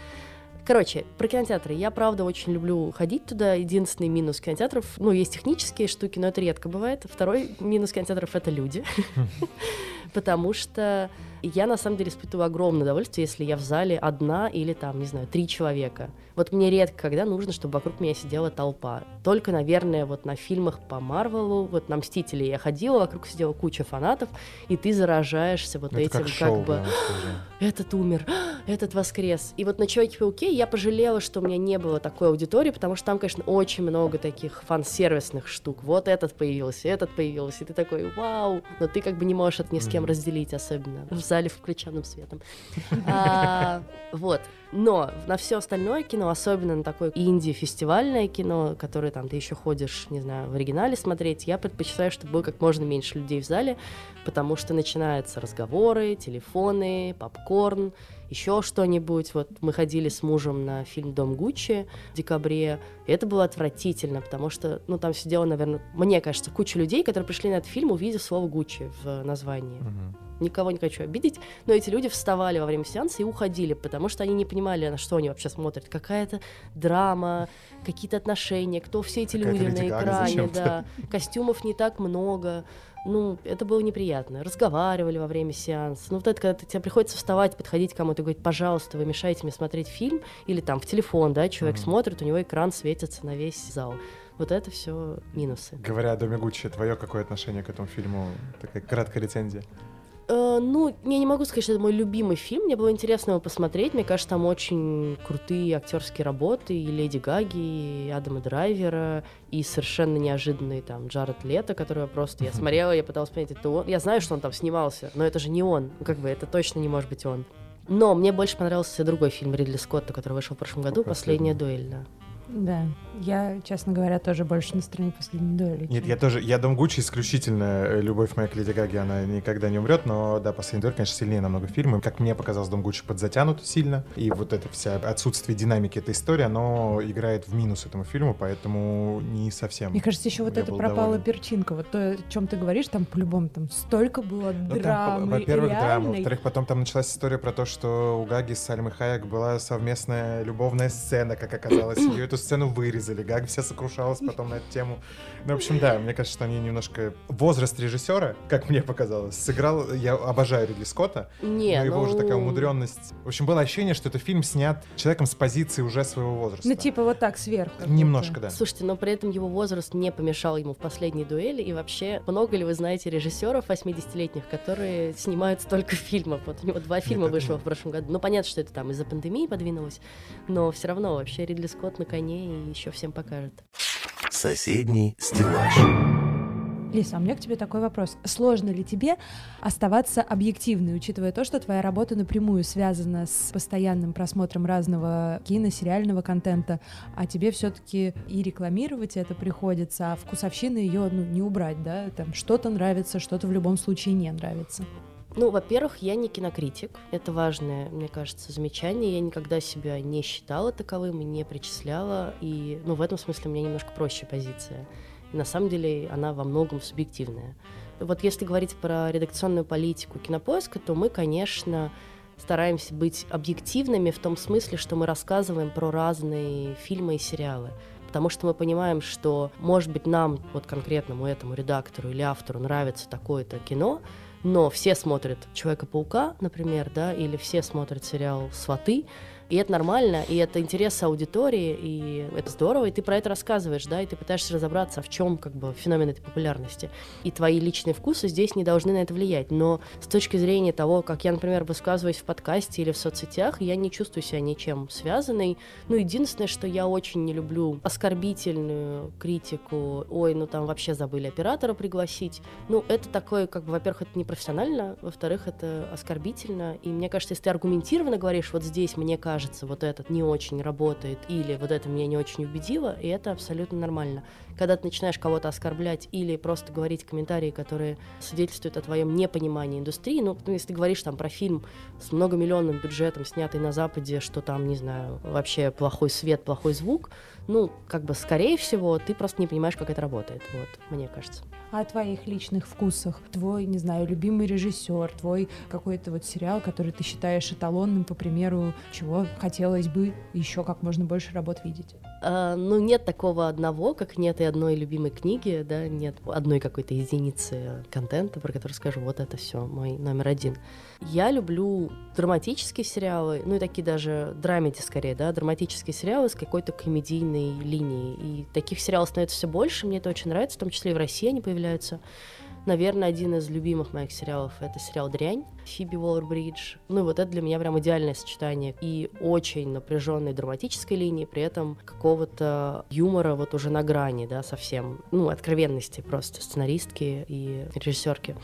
Короче, про кинотеатры. Я, правда, очень люблю ходить туда. Единственный минус кинотеатров, ну, есть технические штуки, но это редко бывает. Второй минус кинотеатров — это люди. [LAUGHS] Потому что я, на самом деле, испытываю огромное удовольствие, если я в зале одна или, там, не знаю, три человека. Вот мне редко, когда нужно, чтобы вокруг меня сидела толпа. Только, наверное, вот на фильмах по Марвелу, вот на «Мстители» я ходила, вокруг сидела куча фанатов, и ты заражаешься вот это этим, как, шоу, как бы... [GASPS] Этот умер, [GASPS] этот воскрес. И вот на «Человеке-пауке» я пожалела, что у меня не было такой аудитории, потому что там, конечно, очень много таких фан-сервисных штук. Вот этот появился, этот появился, и ты такой, вау! Но ты как бы не можешь это ни с кем разделить, особенно в зале включенным светом. [LAUGHS] А, вот. Но на все остальное кино, особенно на такое инди-фестивальное кино, которое там ты еще ходишь, не знаю, в оригинале смотреть, я предпочитаю, чтобы было как можно меньше людей в зале, потому что начинаются разговоры, телефоны, попкорн, еще что-нибудь. Вот мы ходили с мужем на фильм «Дом Гуччи» в декабре, и это было отвратительно, потому что, ну, там сидело, наверное, мне кажется, куча людей, которые пришли на этот фильм, увидев слово «Гуччи» в названии. Uh-huh никого не хочу обидеть, но эти люди вставали во время сеанса и уходили, потому что они не понимали, на что они вообще смотрят. Какая-то драма, какие-то отношения, кто все эти люди на экране, да. Костюмов не так много. Ну, это было неприятно. Разговаривали во время сеанса. Ну, вот это, когда тебе приходится вставать, подходить к кому-то и говорить, пожалуйста, вы мешаете мне смотреть фильм, или там в телефон, да, человек mm-hmm. смотрит, у него экран светится на весь зал. Вот это все минусы. Говоря о Доме Гуччи, твое какое отношение к этому фильму? Такая краткая рецензия. Э, ну, я не могу сказать, что это мой любимый фильм. Мне было интересно его посмотреть. Мне кажется, там очень крутые актерские работы. И Леди Гаги, и Адама Драйвера, и совершенно неожиданный там Джаред Лето, которого просто я смотрела, я пыталась понять, это он. Я знаю, что он там снимался, но это же не он. Ну, как бы это точно не может быть он. Но мне больше понравился другой фильм Ридли Скотта, который вышел в прошлом году, «Последняя дуэль». Да. Да, я, честно говоря, тоже больше на стороне последней дуэли. Нет, я тоже, я Дом Гуччи исключительно э, любовь моя к Леди Гаги, она никогда не умрет, но да, последняя дуэль, конечно, сильнее намного фильма. Как мне показалось, Дом Гуччи подзатянут сильно, и вот это вся отсутствие динамики этой истории, оно играет в минус этому фильму, поэтому не совсем. Мне кажется, еще вот это пропала доволен. перчинка, вот то, о чем ты говоришь, там по-любому там столько было ну, драмы. Во-первых, драма, во-вторых, потом там началась история про то, что у Гаги с Сальмой Хайек была совместная любовная сцена, как оказалось, ее эту сцену вырезали, Гаг вся сокрушалась потом на эту тему. Ну, в общем, да, мне кажется, что они немножко... Возраст режиссера, как мне показалось, сыграл... Я обожаю Ридли Скотта, Не, но его ну... уже такая умудренность... В общем, было ощущение, что это фильм снят человеком с позиции уже своего возраста. Ну, типа вот так, сверху. Немножко, да. Слушайте, но при этом его возраст не помешал ему в последней дуэли, и вообще, много ли вы знаете режиссеров 80-летних, которые снимают столько фильмов? Вот у него два фильма Нет, вышло в прошлом году. Ну, понятно, что это там из-за пандемии подвинулось, но все равно вообще Ридли Скотт на коне и еще всем покажет. Соседний стеллаж. Лиса, у меня к тебе такой вопрос. Сложно ли тебе оставаться объективной, учитывая то, что твоя работа напрямую связана с постоянным просмотром разного кино, сериального контента, а тебе все-таки и рекламировать это приходится, а вкусовщины ее ну, не убрать, да? Там что-то нравится, что-то в любом случае не нравится. Ну, во-первых, я не кинокритик. Это важное, мне кажется, замечание. Я никогда себя не считала таковым и не причисляла. И, ну, в этом смысле у меня немножко проще позиция. И на самом деле она во многом субъективная. Вот если говорить про редакционную политику кинопоиска, то мы, конечно, стараемся быть объективными в том смысле, что мы рассказываем про разные фильмы и сериалы. Потому что мы понимаем, что, может быть, нам, вот конкретному этому редактору или автору нравится такое-то кино, но все смотрят Человека-паука, например, да, или все смотрят сериал Сваты, и это нормально, и это интерес аудитории, и это здорово, и ты про это рассказываешь, да, и ты пытаешься разобраться, в чем как бы феномен этой популярности. И твои личные вкусы здесь не должны на это влиять. Но с точки зрения того, как я, например, высказываюсь в подкасте или в соцсетях, я не чувствую себя ничем связанной. Ну, единственное, что я очень не люблю оскорбительную критику, ой, ну там вообще забыли оператора пригласить. Ну, это такое, как бы, во-первых, это непрофессионально, во-вторых, это оскорбительно. И мне кажется, если ты аргументированно говоришь, вот здесь, мне кажется, кажется, вот этот не очень работает, или вот это меня не очень убедило, и это абсолютно нормально. Когда ты начинаешь кого-то оскорблять или просто говорить комментарии, которые свидетельствуют о твоем непонимании индустрии, ну, если ты говоришь там про фильм с многомиллионным бюджетом, снятый на Западе, что там, не знаю, вообще плохой свет, плохой звук, ну, как бы, скорее всего, ты просто не понимаешь, как это работает, вот, мне кажется о твоих личных вкусах. Твой, не знаю, любимый режиссер, твой какой-то вот сериал, который ты считаешь эталонным, по примеру, чего хотелось бы еще как можно больше работ видеть. А, ну, нет такого одного, как нет и одной любимой книги, да, нет одной какой-то единицы контента, про который скажу, вот это все мой номер один. Я люблю драматические сериалы, ну и такие даже драмеди скорее, да, драматические сериалы с какой-то комедийной линией. И таких сериалов становится все больше, мне это очень нравится, в том числе и в России они появляются. Наверное, один из любимых моих сериалов — это сериал «Дрянь» Фиби Уоллер-Бридж. Ну вот это для меня прям идеальное сочетание и очень напряженной драматической линии, при этом какого-то юмора вот уже на грани, да, совсем, ну, откровенности просто сценаристки и режиссерки.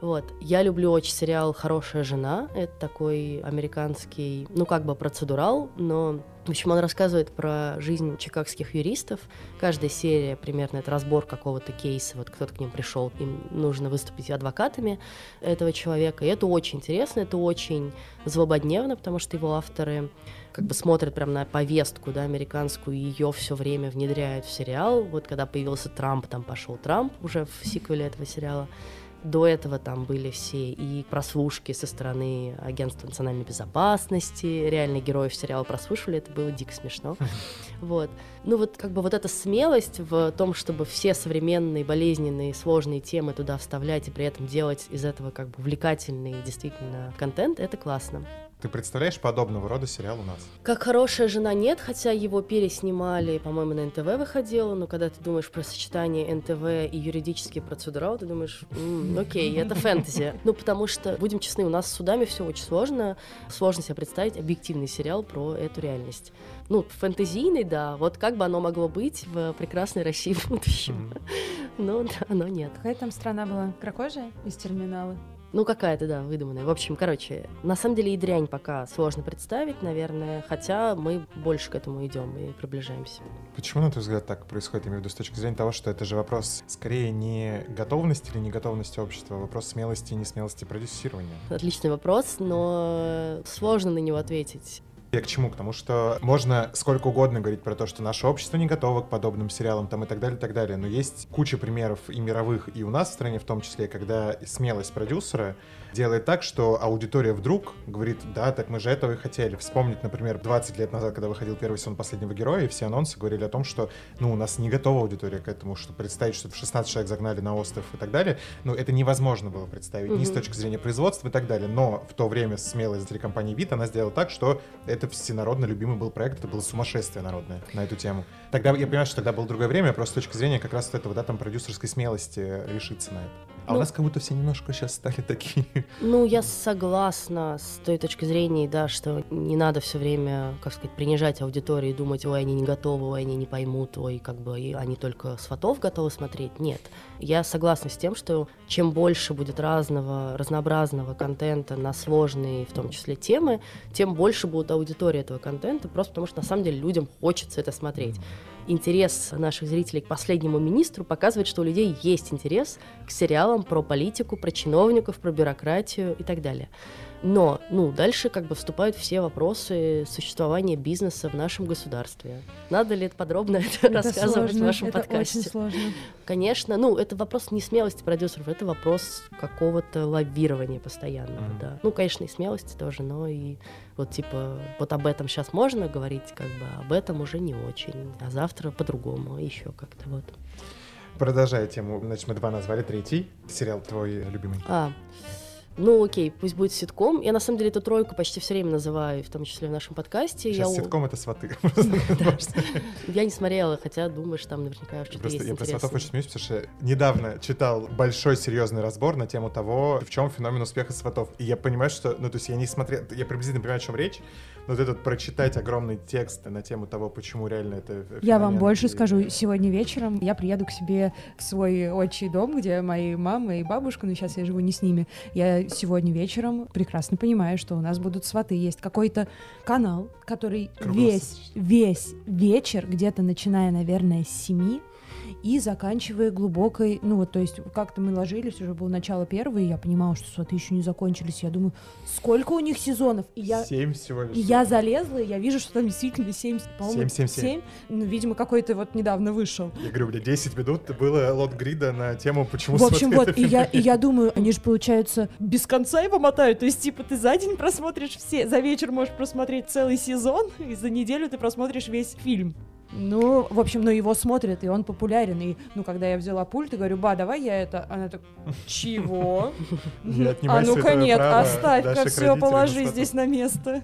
Вот. Я люблю очень сериал «Хорошая жена». Это такой американский, ну, как бы процедурал, но в общем, он рассказывает про жизнь чикагских юристов. Каждая серия примерно это разбор какого-то кейса. Вот кто-то к ним пришел, им нужно выступить адвокатами этого человека. И это очень интересно, это очень злободневно, потому что его авторы как бы смотрят прям на повестку, да, американскую, и ее все время внедряют в сериал. Вот когда появился Трамп, там пошел Трамп уже в сиквеле этого сериала. До этого там были все и прослушки со стороны Агентства национальной безопасности, реальные герои в сериал прослушивали, это было дико смешно. Вот. Ну вот как бы вот эта смелость в том, чтобы все современные, болезненные, сложные темы туда вставлять и при этом делать из этого как бы увлекательный действительно контент, это классно. Ты представляешь подобного рода сериал у нас? Как хорошая жена нет, хотя его переснимали, по-моему, на НТВ выходило, но когда ты думаешь про сочетание НТВ и юридический процедурал, ты думаешь, окей, это фэнтези. [LAUGHS] Ну, потому что, будем честны, у нас с судами все очень сложно. Сложно себе представить объективный сериал про эту реальность. Ну, фэнтезийный, да, вот как бы оно могло быть в прекрасной России в будущем. [LAUGHS] Но оно нет. Какая там страна была? Кракожия из терминала? Ну, какая-то, да, выдуманная. В общем, короче, на самом деле и дрянь пока сложно представить, наверное, хотя мы больше к этому идем и приближаемся. Почему, на твой взгляд, так происходит, виду, с точки зрения того, что это же вопрос скорее не готовности или не готовности общества, а вопрос смелости и несмелости продюсирования? Отличный вопрос, но сложно на него ответить. Я к чему? К тому, что можно сколько угодно говорить про то, что наше общество не готово к подобным сериалам там и так далее, и так далее. Но есть куча примеров и мировых, и у нас в стране в том числе, когда смелость продюсера делает так, что аудитория вдруг говорит, да, так мы же этого и хотели. Вспомнить, например, 20 лет назад, когда выходил первый сезон «Последнего героя», и все анонсы говорили о том, что, ну, у нас не готова аудитория к этому, что представить, что в 16 человек загнали на остров и так далее, ну, это невозможно было представить, mm-hmm. ни с точки зрения производства и так далее. Но в то время смелая телекомпания «Вид», она сделала так, что это всенародно любимый был проект, это было сумасшествие народное на эту тему. Тогда, я понимаю, что тогда было другое время, просто с точки зрения как раз вот этого, да, там, продюсерской смелости решиться на это. А ну, у нас как будто все немножко сейчас стали такие. Ну, я согласна с той точки зрения, да, что не надо все время, как сказать, принижать аудиторию и думать, ой, они не готовы, ой, они не поймут, ой, как бы они только с фотов готовы смотреть. Нет. Я согласна с тем, что чем больше будет разного, разнообразного контента на сложные, в том числе, темы, тем больше будет аудитория этого контента, просто потому что на самом деле людям хочется это смотреть интерес наших зрителей к последнему министру показывает, что у людей есть интерес к сериалам про политику, про чиновников, про бюрократию и так далее. Но, ну, дальше как бы вступают все вопросы существования бизнеса в нашем государстве. Надо ли это подробно [LAUGHS] это, Это рассказывать сложно, в вашем это подкасте? очень сложно. Конечно, ну, это вопрос не смелости продюсеров, это вопрос какого-то лоббирования постоянного, Мгм. да. Ну, конечно, и смелости тоже, но и вот типа вот об этом сейчас можно говорить, как бы об этом уже не очень, а завтра по-другому, еще как-то вот. Продолжая тему, значит, мы два назвали, третий сериал твой любимый. А, ну окей, пусть будет ситком. Я на самом деле эту тройку почти все время называю, в том числе в нашем подкасте. Сейчас я, ситком это сваты. [LAUGHS] [LAUGHS] я не смотрела, хотя думаю, что там наверняка что-то есть я про сватов очень смеюсь, потому что недавно читал большой серьезный разбор на тему того, в чем феномен успеха сватов. И я понимаю, что, ну, то есть я не смотрел, я приблизительно понимаю, о чем речь, вот этот прочитать огромный текст на тему того, почему реально это Я вам больше и- скажу. Сегодня вечером я приеду к себе в свой отчий дом, где мои мама и бабушка, но сейчас я живу не с ними. Я сегодня вечером прекрасно понимаю, что у нас будут сваты. Есть какой-то канал, который весь, весь вечер, где-то начиная, наверное, с 7 и заканчивая глубокой, ну вот, то есть как-то мы ложились, уже было начало первого, и я понимала, что сваты еще не закончились. Я думаю, сколько у них сезонов? И я Семь всего лишь. и я залезла, и я вижу, что там действительно 7, по-моему, Семь, семь, семь. семь. Ну, видимо, какой-то вот недавно вышел. Я говорю, бля, 10 минут было лот грида на тему, почему В общем, вот, и я, и я думаю, они же, получается, без конца его мотают. То есть, типа, ты за день просмотришь все, за вечер можешь просмотреть целый сезон, и за неделю ты просмотришь весь фильм. Ну, в общем, но его смотрят, и он популярен. И, ну, когда я взяла пульт и говорю, ба, давай я это... Она так, чего? [LAUGHS] А ну-ка нет, оставь-ка все, положи здесь на место.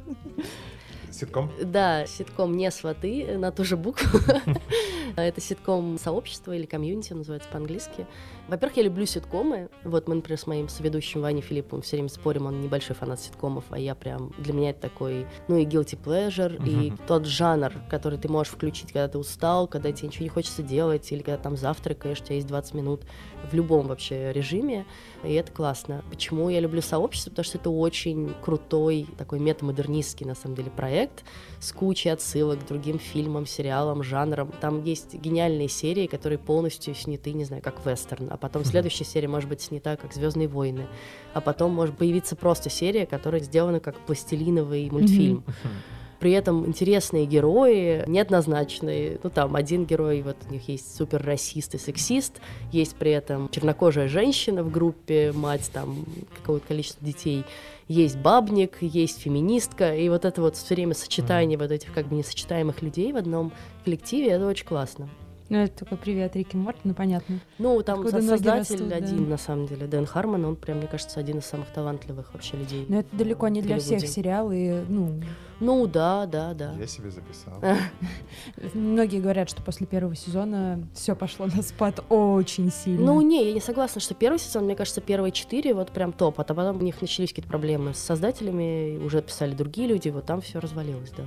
Ситком? Да, ситком не сваты на ту же букву. [LAUGHS] Это ситком сообщества или комьюнити, называется по-английски. Во-первых, я люблю ситкомы. Вот мы, например, с моим соведущим Ваней Филипповым все время спорим, он небольшой фанат ситкомов, а я прям... Для меня это такой, ну и guilty pleasure, и Мгм. тот жанр, который ты можешь включить, когда ты устал, когда тебе ничего не хочется делать, или когда там завтракаешь, у тебя есть 20 минут в любом вообще режиме, и это классно. Почему я люблю сообщество? Потому что это очень крутой, такой метамодернистский, на самом деле, проект с кучей отсылок к другим фильмам, сериалам, жанрам. Там есть гениальные серии, которые полностью сняты, не знаю, как вестерн, а потом Мгм. следующая серия может быть снята как Звездные войны, а потом может появиться просто серия, которая сделана как пластилиновый мультфильм. При этом интересные герои, неоднозначные. Ну, там, один герой, вот у них есть супер расист и сексист, есть при этом чернокожая женщина в группе, мать там какого-то количества детей, есть бабник, есть феминистка, и вот это вот все время сочетание вот этих как бы несочетаемых людей в одном коллективе, это очень классно. Ну, это такой привет Рики Морти, ну, понятно. Ну, там Откуда создатель растут, да. один, на самом деле, Дэн Хармон, он прям, мне кажется, один из самых талантливых вообще людей. Но это далеко не для всех сериалы, ну, Ну, да, да, да. Я себе записал. [LAUGHS] многие говорят, что после первого сезона все пошло на спад очень сильно. Ну, не, я не согласна, что первый сезон, мне кажется, первые четыре вот прям топ, а то потом у них начались какие-то проблемы с создателями, уже писали другие люди, вот там все развалилось, да.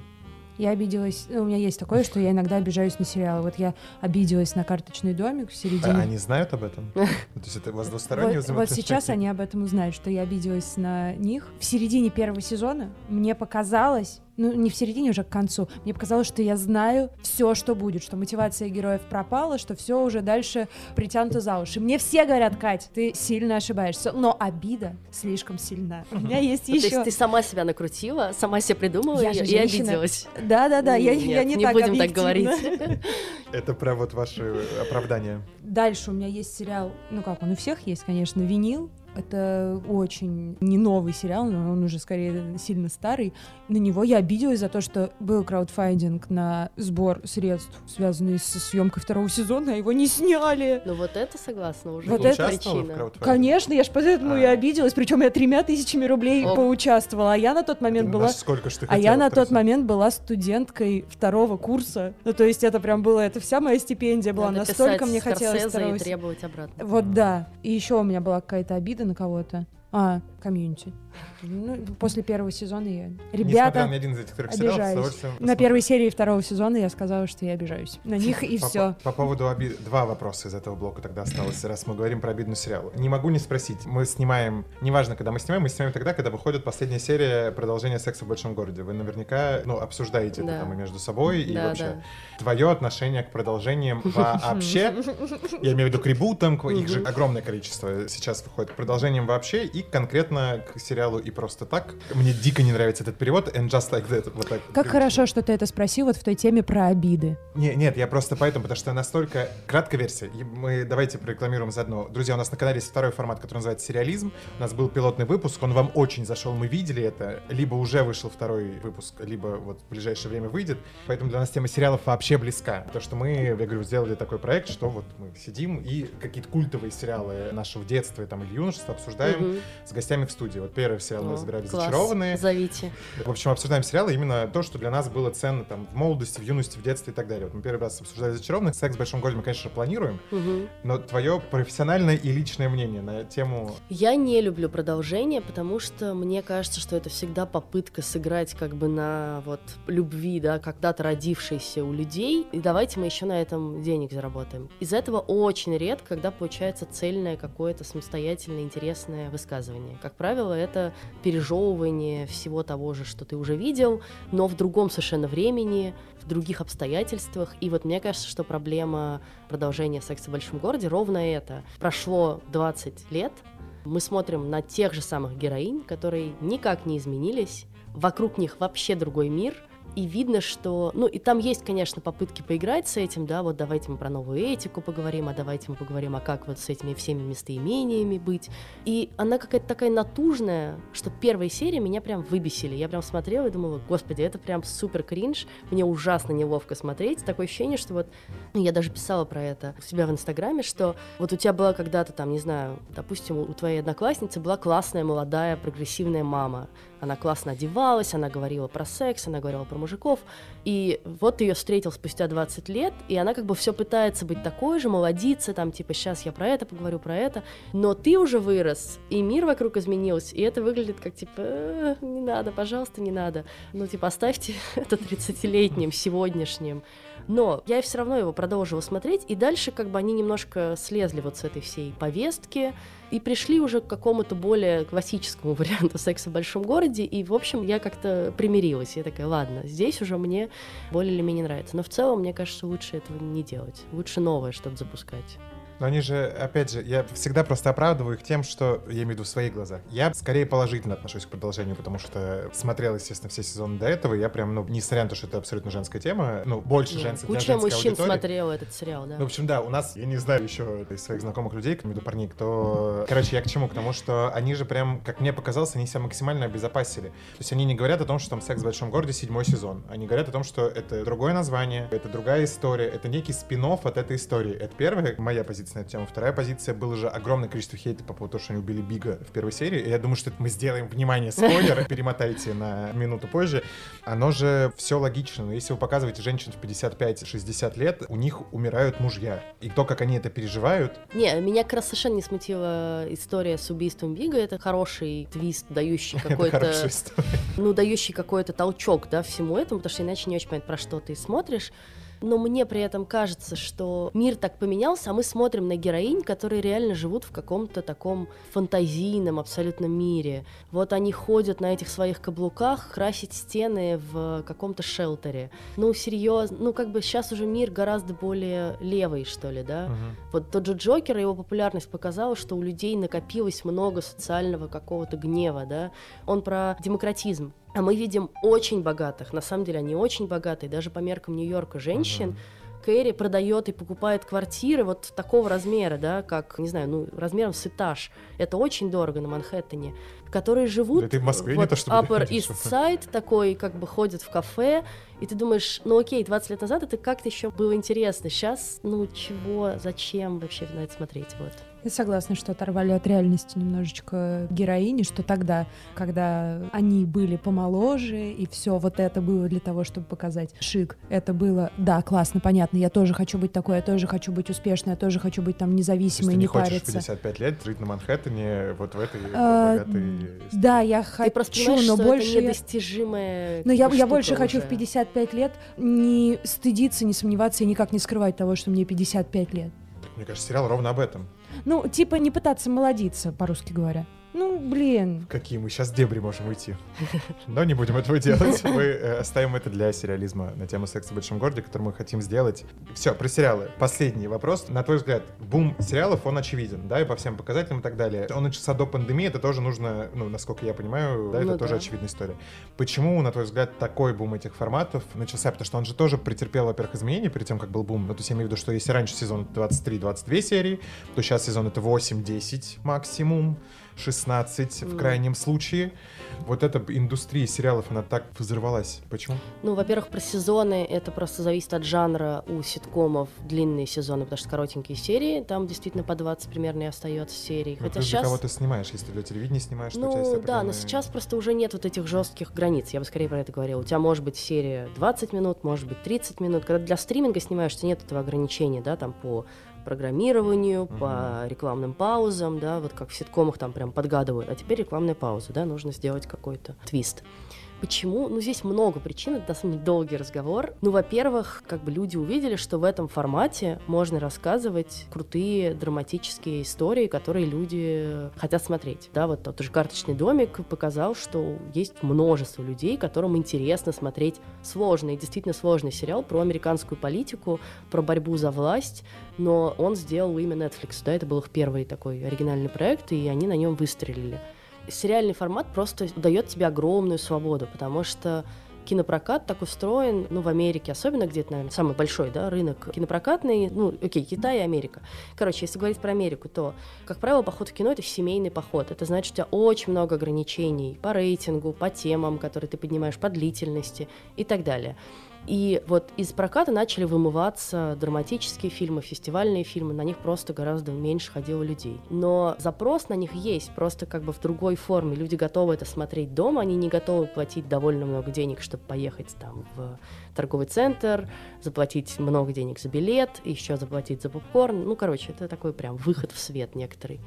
Я обиделась, ну, у меня есть такое, что я иногда обижаюсь на сериалы. Вот я обиделась на «Карточный домик» в середине. А они знают об этом? [LAUGHS] То есть это у вас двусторонние Вот, вот сейчас они об этом узнают, что я обиделась на них. В середине первого сезона мне показалось, ну не в середине, уже к концу, мне показалось, что я знаю все, что будет, что мотивация героев пропала, что все уже дальше притянуто за уши. Мне все говорят, Кать, ты сильно ошибаешься, но обида слишком сильна. У меня есть То есть еще... ты сама себя накрутила, сама себя придумала Я и, же и женщина. обиделась. Да-да-да, я, я не, не так будем так говорить. [LAUGHS] Это про вот ваши оправдания. Дальше у меня есть сериал, ну как, он у всех есть, конечно, «Винил». Это очень не новый сериал, но он уже скорее сильно старый. На него я обиделась за то, что был краудфандинг на сбор средств, связанный со съемкой второго сезона, а его не сняли. Ну вот это согласна уже. Вот это- причина. Конечно, я ж поэтому и А. обиделась, причем я тремя тысячами рублей Оп. поучаствовала, а я на тот момент Ты была... сколько ж ты А я на тот момент была студенткой второго курса. Ну, то есть это прям было, это вся моя стипендия была. Надо Настолько мне хотелось и требовать обратно. Вот да. И еще у меня была какая-то обида на кого-то. А, комьюнити. Ну, после первого сезона я... Ребята, ни один из этих трех сериалов, с удовольствием на первой серии второго сезона я сказала, что я обижаюсь. На [LAUGHS] них и По- все. По, поводу оби- Два вопроса из этого блока тогда осталось, раз мы говорим про обидный сериал. Не могу не спросить. Мы снимаем... Неважно, когда мы снимаем, мы снимаем тогда, когда выходит последняя серия продолжения «Секса в большом городе». Вы наверняка, ну, обсуждаете это Да. там и между собой, и Да, вообще. да. Твое отношение к продолжениям вообще, [LAUGHS] я имею в виду к ребутам, их же огромное количество сейчас выходит, к продолжениям вообще и конкретно конкретно к сериалу и просто так. Мне дико не нравится этот перевод, and just like that. Вот так. Как хорошо, что ты это спросил вот в той теме про обиды. Не, нет, я просто поэтому, потому что настолько краткая версия. Мы давайте прорекламируем заодно. Друзья, у нас на канале есть второй формат, который называется сериализм. У нас был пилотный выпуск, он вам очень зашел, мы видели это. Либо уже вышел второй выпуск, либо вот в ближайшее время выйдет. Поэтому для нас тема сериалов вообще близка. То, что мы, я говорю, сделали такой проект, что вот мы сидим и какие-то культовые сериалы нашего детства там, или юношества обсуждаем Мгм. с гостями студии. Вот первый сериал мы О, разбирали. «Зачарованные». Зовите. В общем, обсуждаем сериалы именно то, что для нас было ценно там в молодости, в юности, в детстве и так далее. Вот мы первый раз обсуждали «Зачарованных». «Секс в большом городе» мы, конечно, планируем, Мгм. но твое профессиональное и личное мнение на тему... Я не люблю продолжение, потому что мне кажется, что это всегда попытка сыграть как бы на вот любви, да, когда-то родившейся у людей, и давайте мы еще на этом денег заработаем. Из этого очень редко, когда получается цельное какое-то самостоятельное интересное высказывание. Как правило, это пережевывание всего того же, что ты уже видел, но в другом совершенно времени, в других обстоятельствах. И вот мне кажется, что проблема продолжения секса в большом городе ровно это. Прошло 20 лет, мы смотрим на тех же самых героинь, которые никак не изменились, вокруг них вообще другой мир, и видно, что... Ну, и там есть, конечно, попытки поиграть с этим, да, вот давайте мы про новую этику поговорим, а давайте мы поговорим, а как вот с этими всеми местоимениями быть. И она какая-то такая натужная, что первые серии меня прям выбесили. Я прям смотрела и думала, господи, это прям супер кринж, мне ужасно неловко смотреть. Такое ощущение, что вот... ну, Я даже писала про это у себя в Инстаграме, что вот у тебя была когда-то там, не знаю, допустим, у твоей одноклассницы была классная, молодая, прогрессивная мама. Она классно одевалась, она говорила про секс, она говорила про мужиков. И вот ее встретил спустя 20 лет, и она как бы все пытается быть такой же, молодиться, там, типа, сейчас я про это поговорю, про это. Но ты уже вырос, и мир вокруг изменился, и это выглядит как, типа, «Э, не надо, пожалуйста, не надо. Ну, типа, оставьте [LAUGHS] это 30-летним, сегодняшним. Но я все равно его продолжила смотреть, и дальше как бы они немножко слезли вот с этой всей повестки и пришли уже к какому-то более классическому [LAUGHS] варианту секса в большом городе, и, в общем, я как-то примирилась. Я такая, ладно, здесь уже мне более или менее нравится. Но в целом, мне кажется, лучше этого не делать. Лучше новое, чтобы запускать. Но они же, опять же, я всегда просто оправдываю их тем, что я имею в виду в своих глазах. Я скорее положительно отношусь к продолжению, потому что смотрел, естественно, все сезоны до этого. Я прям, ну, несмотря на то, что это абсолютно женская тема, ну, больше Не, женская для Куча женской мужчин аудитории. смотрела этот сериал, да. Ну, в общем, да, у нас, я не знаю еще из своих знакомых людей, к виду парней, кто... Короче, я к чему? К тому, что они же прям, как мне показалось, они себя максимально обезопасили. То есть они не говорят о том, что там «Секс в большом городе» седьмой сезон. Они говорят о том, что это другое название, это другая история, это некий спин от этой истории. Это первая моя позиция на эту тему. Вторая позиция, было же огромное количество хейта по поводу того, что они убили Бига в первой серии. И я думаю, что это мы сделаем, внимание, спойлер, [LAUGHS] перемотайте на минуту позже. Оно же все логично. Но если вы показываете женщин в 55-60 лет, у них умирают мужья. И то, как они это переживают, Не, меня как раз совершенно не смутила история с убийством Бига. Это хороший твист, дающий [LAUGHS] какой-то... ну, дающий какой-то толчок, да, всему этому, потому что иначе не очень понятно, про что ты смотришь. Но мне при этом кажется, что мир так поменялся, а мы смотрим на героинь, которые реально живут в каком-то таком фантазийном абсолютно мире. Вот они ходят на этих своих каблуках, красить стены в каком-то шелтере. Ну, серьезно, ну, как бы сейчас уже мир гораздо более левый, что ли, да? Мгм. Вот тот же Джокер, его популярность показала, что у людей накопилось много социального какого-то гнева, да. Он про демократизм. А мы видим очень богатых, на самом деле они очень богатые, даже по меркам Нью-Йорка женщин. Кэрри продает и покупает квартиры вот такого размера, да, как, не знаю, ну, размером с этаж. Это очень дорого на Манхэттене. Которые живут Да ты в Москве, не вот то чтобы Upper. [LAUGHS] East Side такой, как бы ходят в кафе, и ты думаешь, ну окей, 20 лет назад это как-то еще было интересно. Сейчас, ну чего, зачем вообще на это смотреть, вот. Я согласна, что оторвали от реальности немножечко героини, что тогда, когда они были помоложе, и все вот это было для того, чтобы показать шик, это было, да, классно, понятно, я тоже хочу быть такой, я тоже хочу быть успешной, я тоже хочу быть там То есть независимой, ты не, не хочешь в париться. 55 лет жить на Манхэттене вот в этой А, богатой... Да, я Ты просто хочу, понимаешь, но что больше... это недостижимая Но я, я больше хочу уже. в 55 лет не стыдиться, не сомневаться и никак не скрывать того, что мне 55 лет. Мне кажется, сериал ровно об этом. Ну, типа не пытаться молодиться, по-русски говоря. Ну, блин. Какие мы сейчас дебри можем уйти. Но не будем этого делать. Мы э, оставим это для сериализма на тему секса в большом городе, который мы хотим сделать. Все, про сериалы. Последний вопрос. На твой взгляд, бум сериалов, он очевиден, да, и по всем показателям и так далее. Он начался до пандемии, это тоже нужно, ну, насколько я понимаю, да, это Ну тоже да. очевидная история. Почему, на твой взгляд, такой бум этих форматов начался? Потому что он же тоже претерпел, во-первых, изменения перед тем, как был бум. Ну, то есть я имею в виду, что если раньше сезон 23-22 серии, то сейчас сезон это 8-10 максимум. 16 в крайнем случае. Вот эта индустрия сериалов, она так взорвалась. Почему? Ну, во-первых, про сезоны это просто зависит от жанра. У ситкомов длинные сезоны, потому что коротенькие серии. Там действительно по 20 примерно и остается серий. Ну, Хотя для сейчас... кого ты снимаешь, если ты для телевидения снимаешь, то у тебя есть Ну да, но сейчас просто уже нет вот этих жестких границ. Я бы скорее про это говорила. У тебя может быть серия 20 минут, может быть 30 минут. Когда для стриминга снимаешь, то нет этого ограничения, да, там по программированию, по рекламным паузам, да, вот как в ситкомах там прям подгадывают. А теперь рекламная пауза, да, нужно сделать какой-то твист. Почему? Ну, здесь много причин, это на самом деле долгий разговор. Ну, во-первых, как бы люди увидели, что в этом формате можно рассказывать крутые драматические истории, которые люди хотят смотреть. Да, вот тот же «Карточный домик» показал, что есть множество людей, которым интересно смотреть сложный, действительно сложный сериал про американскую политику, про борьбу за власть, но он сделал имя Netflix, да, это был их первый такой оригинальный проект, и они на нем выстрелили сериальный формат просто дает тебе огромную свободу, потому что кинопрокат так устроен, ну, в Америке особенно, где это, наверное, самый большой, да, рынок кинопрокатный, ну, окей, Китай и Америка. Короче, если говорить про Америку, то, как правило, поход в кино — это семейный поход. Это значит, у тебя очень много ограничений по рейтингу, по темам, которые ты поднимаешь, по длительности и так далее. И вот из проката начали вымываться драматические фильмы, фестивальные фильмы, на них просто гораздо меньше ходило людей. Но запрос на них есть, просто как бы в другой форме. Люди готовы это смотреть дома, они не готовы платить довольно много денег, чтобы поехать там в торговый центр, заплатить много денег за билет, еще заплатить за попкорн. Ну, короче, это такой прям выход в свет некоторый.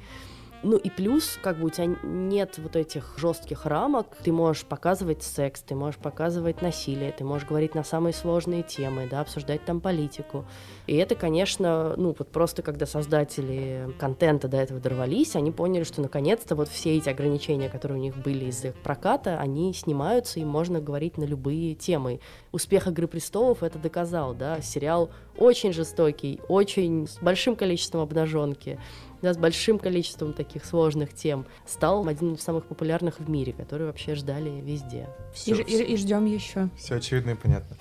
Ну и плюс, как бы у тебя нет вот этих жестких рамок, ты можешь показывать секс, ты можешь показывать насилие, ты можешь говорить на самые сложные темы, да, обсуждать там политику. И это, конечно, ну вот просто когда создатели контента до этого дорвались, они поняли, что наконец-то вот все эти ограничения, которые у них были из-за их проката, они снимаются, и можно говорить на любые темы. Успех «Игры престолов» это доказал, да, сериал очень жестокий, очень с большим количеством обнаженки, да, с большим количеством таких сложных тем, стал один из самых популярных в мире, который вообще ждали везде. И, ж- и- и ждем еще. Все очевидно и понятно.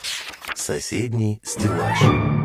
Соседний стеллаж.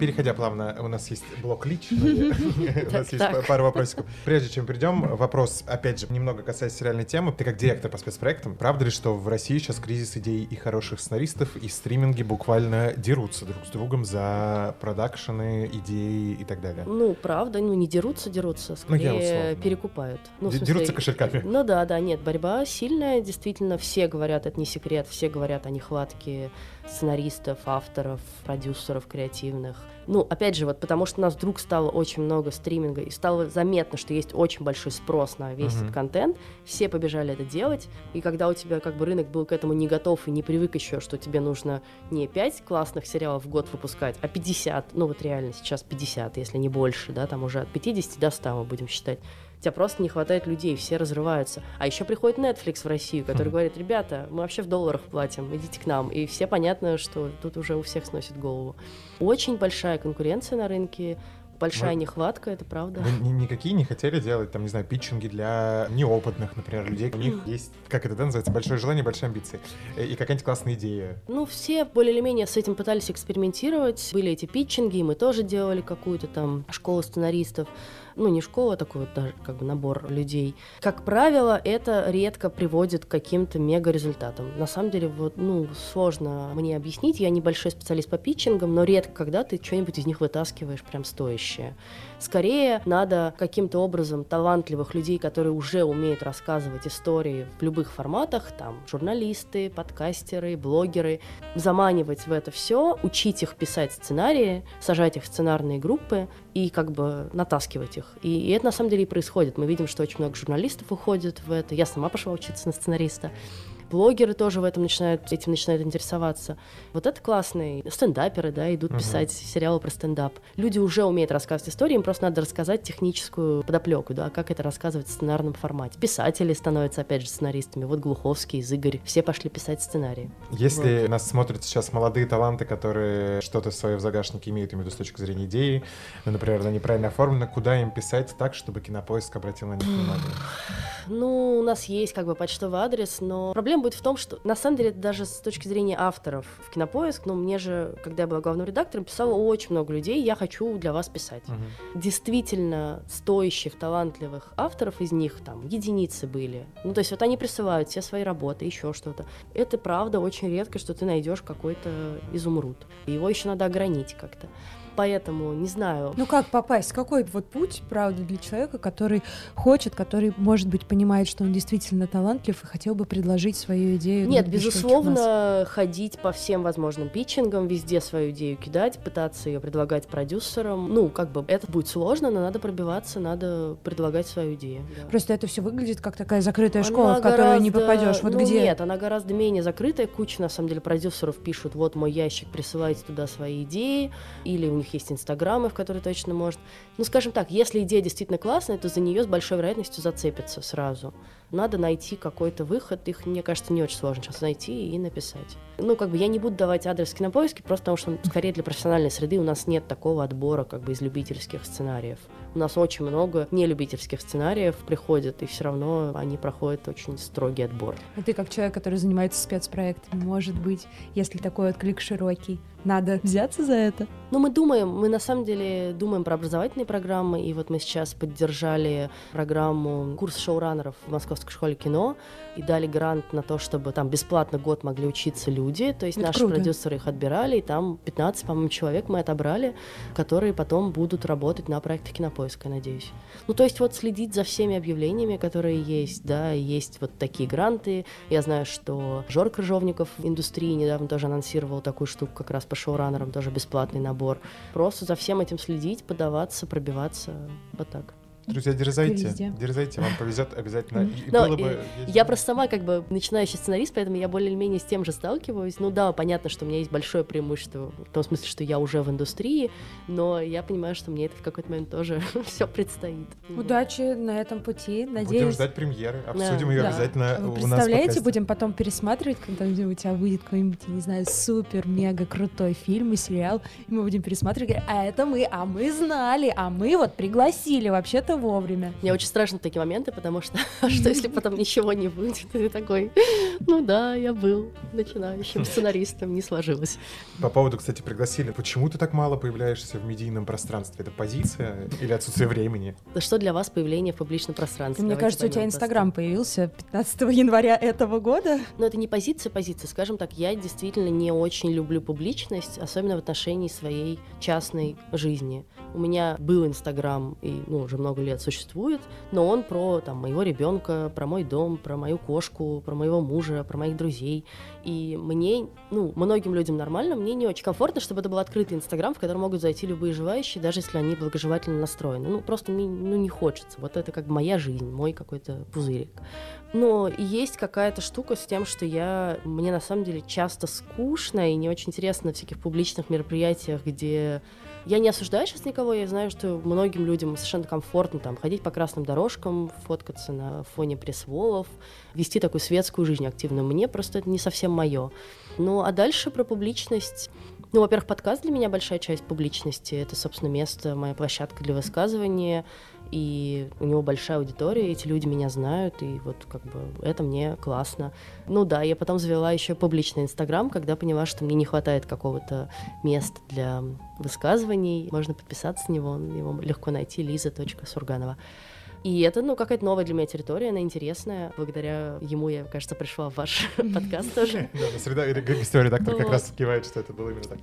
Переходя плавно, у нас есть блок личный. [LAUGHS] У нас есть пару вопросиков. Прежде чем перейдем, вопрос, опять же, немного касаясь сериальной темы. Ты как директор по спецпроектам, правда ли, что в России сейчас кризис идей и хороших сценаристов, и стриминги буквально дерутся друг с другом за продакшены, идеи и так далее? Ну, правда, ну не дерутся, дерутся, Ну, скорее перекупают. Ну, дерутся кошельками. Ну да, да, нет, борьба сильная, действительно, все говорят, это не секрет, все говорят о нехватке сценаристов, авторов, продюсеров креативных. Ну, опять же, вот потому что у нас вдруг стало очень много стриминга, и стало заметно, что есть очень большой спрос на весь Мгм. этот контент, все побежали это делать, и когда у тебя как бы рынок был к этому не готов и не привык еще, что тебе нужно не 5 классных сериалов в год выпускать, а 50, ну вот реально сейчас 50, если не больше, да, там уже от 50 до 100 мы будем считать. У тебя просто не хватает людей, все разрываются. А еще приходит Netflix в Россию, который Мгм. говорит, ребята, мы вообще в долларах платим, идите к нам. И все понятно, что тут уже у всех сносит голову. Очень большая конкуренция на рынке, большая Вы- нехватка, это правда. Вы ни- никакие не хотели делать, там, не знаю, питчинги для неопытных, например, людей. У них есть, как это да, называется, большое желание, большие амбиции. Э, И какая-нибудь классная идея. Ну, все более или менее с этим пытались экспериментировать. Были эти питчинги, и мы тоже делали какую-то там школу сценаристов. Ну, не школа, такой вот даже как бы набор людей. Как правило, это редко приводит к каким-то мега-результатам. На самом деле, вот, ну, сложно мне объяснить. Я небольшой специалист по питчингам, но редко когда ты что-нибудь из них вытаскиваешь прям стоящее. Скорее, надо каким-то образом талантливых людей, которые уже умеют рассказывать истории в любых форматах, там, журналисты, подкастеры, блогеры, заманивать в это все, учить их писать сценарии, сажать их в сценарные группы и как бы натаскивать их. И, и это на самом деле и происходит. Мы видим, что очень много журналистов уходит в это. Я сама пошла учиться на сценариста. Блогеры тоже в этом начинают, этим начинают интересоваться. Вот это классные стендаперы, да, идут писать сериалы про стендап. Люди уже умеют рассказывать истории, им просто надо рассказать техническую подоплеку, да, как это рассказывать в сценарном формате. Писатели становятся, опять же, сценаристами. Вот Глуховский, Игорь, все пошли писать сценарии. Если нас смотрят сейчас молодые таланты, которые что-то свое в загашнике имеют, имею в виду с точки зрения идеи, ну, например, она неправильно оформлена, куда им писать так, чтобы кинопоиск обратил на них внимание? Ну, у нас есть как бы почтовый адрес, но проблема будет в том, что на самом деле даже с точки зрения авторов в Кинопоиск, ну, мне же, когда я была главным редактором, писало очень много людей, я хочу для вас писать. Мгм. Действительно стоящих, талантливых авторов из них там единицы были. Ну, то есть вот они присылают все свои работы, еще что-то. Это правда очень редко, что ты найдешь какой-то изумруд. Его еще надо огранить как-то. Поэтому, не знаю, Ну как попасть? Какой вот путь, правда, для человека, который хочет, который, может быть, понимает, что он действительно талантлив и хотел бы предложить свою идею? Нет, безусловно, ходить по всем возможным питчингам, везде свою идею кидать, пытаться ее предлагать продюсерам. Ну, как бы это будет сложно, но надо пробиваться, надо предлагать свою идею. да. Просто это все выглядит как такая закрытая Она школа, в которую не гораздо- попадешь. Вот ну, где? Нет, она гораздо менее закрытая. Куча, на самом деле, продюсеров пишут, вот мой ящик, присылайте туда свои идеи. Или у них есть инстаграмы, в которые точно может. Ну, скажем так, если идея действительно классная, то за нее с большой вероятностью зацепится сразу. Надо найти какой-то выход. Их, мне кажется, не очень сложно сейчас найти и написать. Ну, как бы я не буду давать адрес кинопоиски, просто потому что, скорее, для профессиональной среды у нас нет такого отбора как бы из любительских сценариев. У нас очень много нелюбительских сценариев приходят, и все равно они проходят очень строгий отбор. А ты как человек, который занимается спецпроектами, может быть, если такой отклик широкий, надо взяться за это? Ну, мы думаем, мы на самом деле думаем про образовательные программы, и вот мы сейчас поддержали программу курс шоураннеров в Московской школе кино и дали грант на то, чтобы там бесплатно год могли учиться люди, то есть Это наши круто. продюсеры их отбирали, и там 15, по-моему, человек мы отобрали, которые потом будут работать на проектах Кинопоиска, я надеюсь. Ну, то есть вот следить за всеми объявлениями, которые есть, да, есть вот такие гранты. Я знаю, что Жор Крыжовников в индустрии недавно тоже анонсировал такую штуку как раз по шоураннерам, тоже бесплатный набор. Просто за всем этим следить, подаваться, пробиваться, вот так. Друзья, дерзайте, Везде. дерзайте, вам повезет обязательно. И- и Но было и бы- Я просто сама как бы начинающий сценарист, поэтому я более-менее с тем же сталкиваюсь. Ну да, понятно, что у меня есть большое преимущество в том смысле, что я уже в индустрии, но я понимаю, что мне это в какой-то момент тоже [LAUGHS] все предстоит. Удачи на этом пути, Будем надеюсь. ждать премьеры, обсудим ее да. обязательно Вы у нас в представляете, подкасте. будем потом пересматривать, когда у тебя выйдет какой-нибудь, не знаю, супер-мега крутой фильм и сериал, и мы будем пересматривать, и а это мы, а мы знали, а мы вот пригласили вообще-то вовремя. Мне очень страшно такие моменты, потому что [LAUGHS] что если [LAUGHS] потом ничего не будет, ты такой, ну да, я был начинающим сценаристом, не сложилось. По поводу, кстати, пригласили. Почему ты так мало появляешься в медийном пространстве? Это позиция или отсутствие времени? Да что для вас появление в публичном пространстве? Мне кажется, у тебя Инстаграм появился 15 [LAUGHS] января этого года. Но это не позиция, позиция. Скажем так, я действительно не очень люблю публичность, особенно в отношении своей частной жизни. У меня был Инстаграм, и ну, уже много лет существует, но он про там, моего ребенка, про мой дом, про мою кошку, про моего мужа, про моих друзей. И мне, ну, многим людям нормально, мне не очень комфортно, чтобы это был открытый Инстаграм, в который могут зайти любые желающие, даже если они благожелательно настроены. Ну, просто мне ну, не хочется. Вот это как моя жизнь, мой какой-то пузырик. Но есть какая-то штука с тем, что я мне на самом деле часто скучно и не очень интересно на всяких публичных мероприятиях, где я не осуждаю сейчас никого, я знаю, что многим людям совершенно комфортно там ходить по красным дорожкам, фоткаться на фоне пресс-волов, вести такую светскую жизнь активную. Мне просто это не совсем мое. Ну, а дальше про публичность. Ну, во-первых, подкаст для меня большая часть публичности. Это, собственно, место, моя площадка для высказывания. И у него большая аудитория, эти люди меня знают, и вот как бы это мне классно. Ну да, я потом завела еще публичный Инстаграм, когда поняла, что мне не хватает какого-то места для высказываний. Можно подписаться на него, его легко найти, лиза.сурганова. И это, ну, какая-то новая для меня территория, она интересная. Благодаря ему я, кажется, пришла в ваш [LAUGHS] подкаст тоже. [LAUGHS] Да, на среда гостевой редактор как раз кивает, что это было именно так.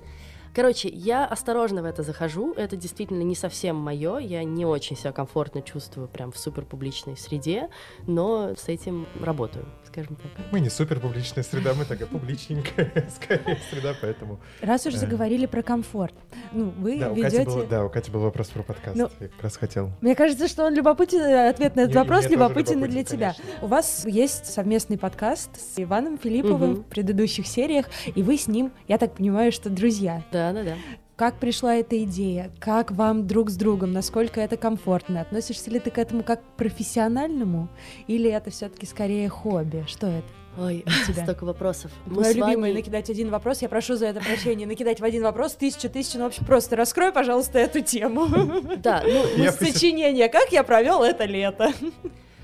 Короче, я осторожно в это захожу. Это действительно не совсем мое. Я не очень себя комфортно чувствую прям в супер публичной среде, но с этим работаю, скажем так. Мы не супер публичная среда, мы такая публичненькая, [LAUGHS] скорее, среда, поэтому... Раз уж Э. заговорили про комфорт, ну, вы Да, у Кати был, ведете... да, у Кати был вопрос про подкаст. Ну, Я как раз хотел. Мне кажется, что он любопытен, э, ответ на этот И- и вопрос тоже любопытен и для тебя. конечно. У вас есть совместный подкаст с Иваном Филипповым в предыдущих сериях, и вы с ним, я так понимаю, что друзья. Да-да-да. Как пришла эта идея? Как вам друг с другом? Насколько это комфортно? Относишься ли ты к этому как к профессиональному? Или это все-таки скорее хобби? Что это? Ой, тебя. [LAUGHS] столько вопросов. Мы Мое любимое Ваней- накидать один вопрос. Я прошу за это прощения. Накидать в один вопрос тысячу тысяч. Ну, в общем, просто раскрой, пожалуйста, эту тему. Да, ну, [LAUGHS] Сочинение. Как я провел это лето?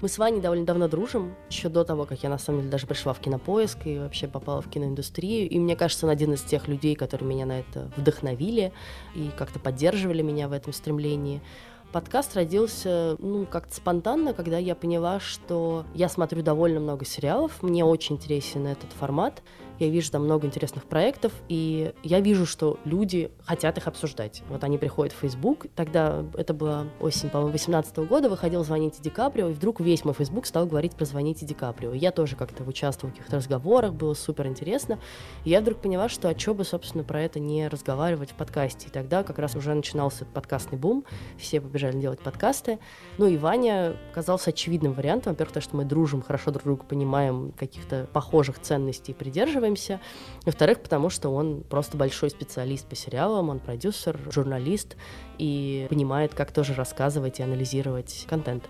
Мы с Ваней довольно давно дружим, еще до того, как я на самом деле даже пришла в кинопоиск и вообще попала в киноиндустрию. И мне кажется, он один из тех людей, которые меня на это вдохновили и как-то поддерживали меня в этом стремлении. Подкаст родился, ну, как-то спонтанно, когда я поняла, что я смотрю довольно много сериалов, мне очень интересен этот формат, я вижу там много интересных проектов, и я вижу, что люди хотят их обсуждать. Вот они приходят в Facebook, тогда это была осень, по-моему, 18 года, выходил «Звоните Ди Каприо», и вдруг весь мой Facebook стал говорить про «Звоните Ди Каприо». Я тоже как-то участвовала в каких-то разговорах, было супер интересно. И я вдруг поняла, что а чё бы, собственно, про это не разговаривать в подкасте. И тогда как раз уже начинался подкастный бум, все побежали делать подкасты. Ну и Ваня казался очевидным вариантом. Во-первых, потому что мы дружим, хорошо друг друга понимаем, каких-то похожих ценностей придерживаемся. Во-вторых, потому что он просто большой специалист по сериалам, он продюсер, журналист и понимает, как тоже рассказывать и анализировать контент.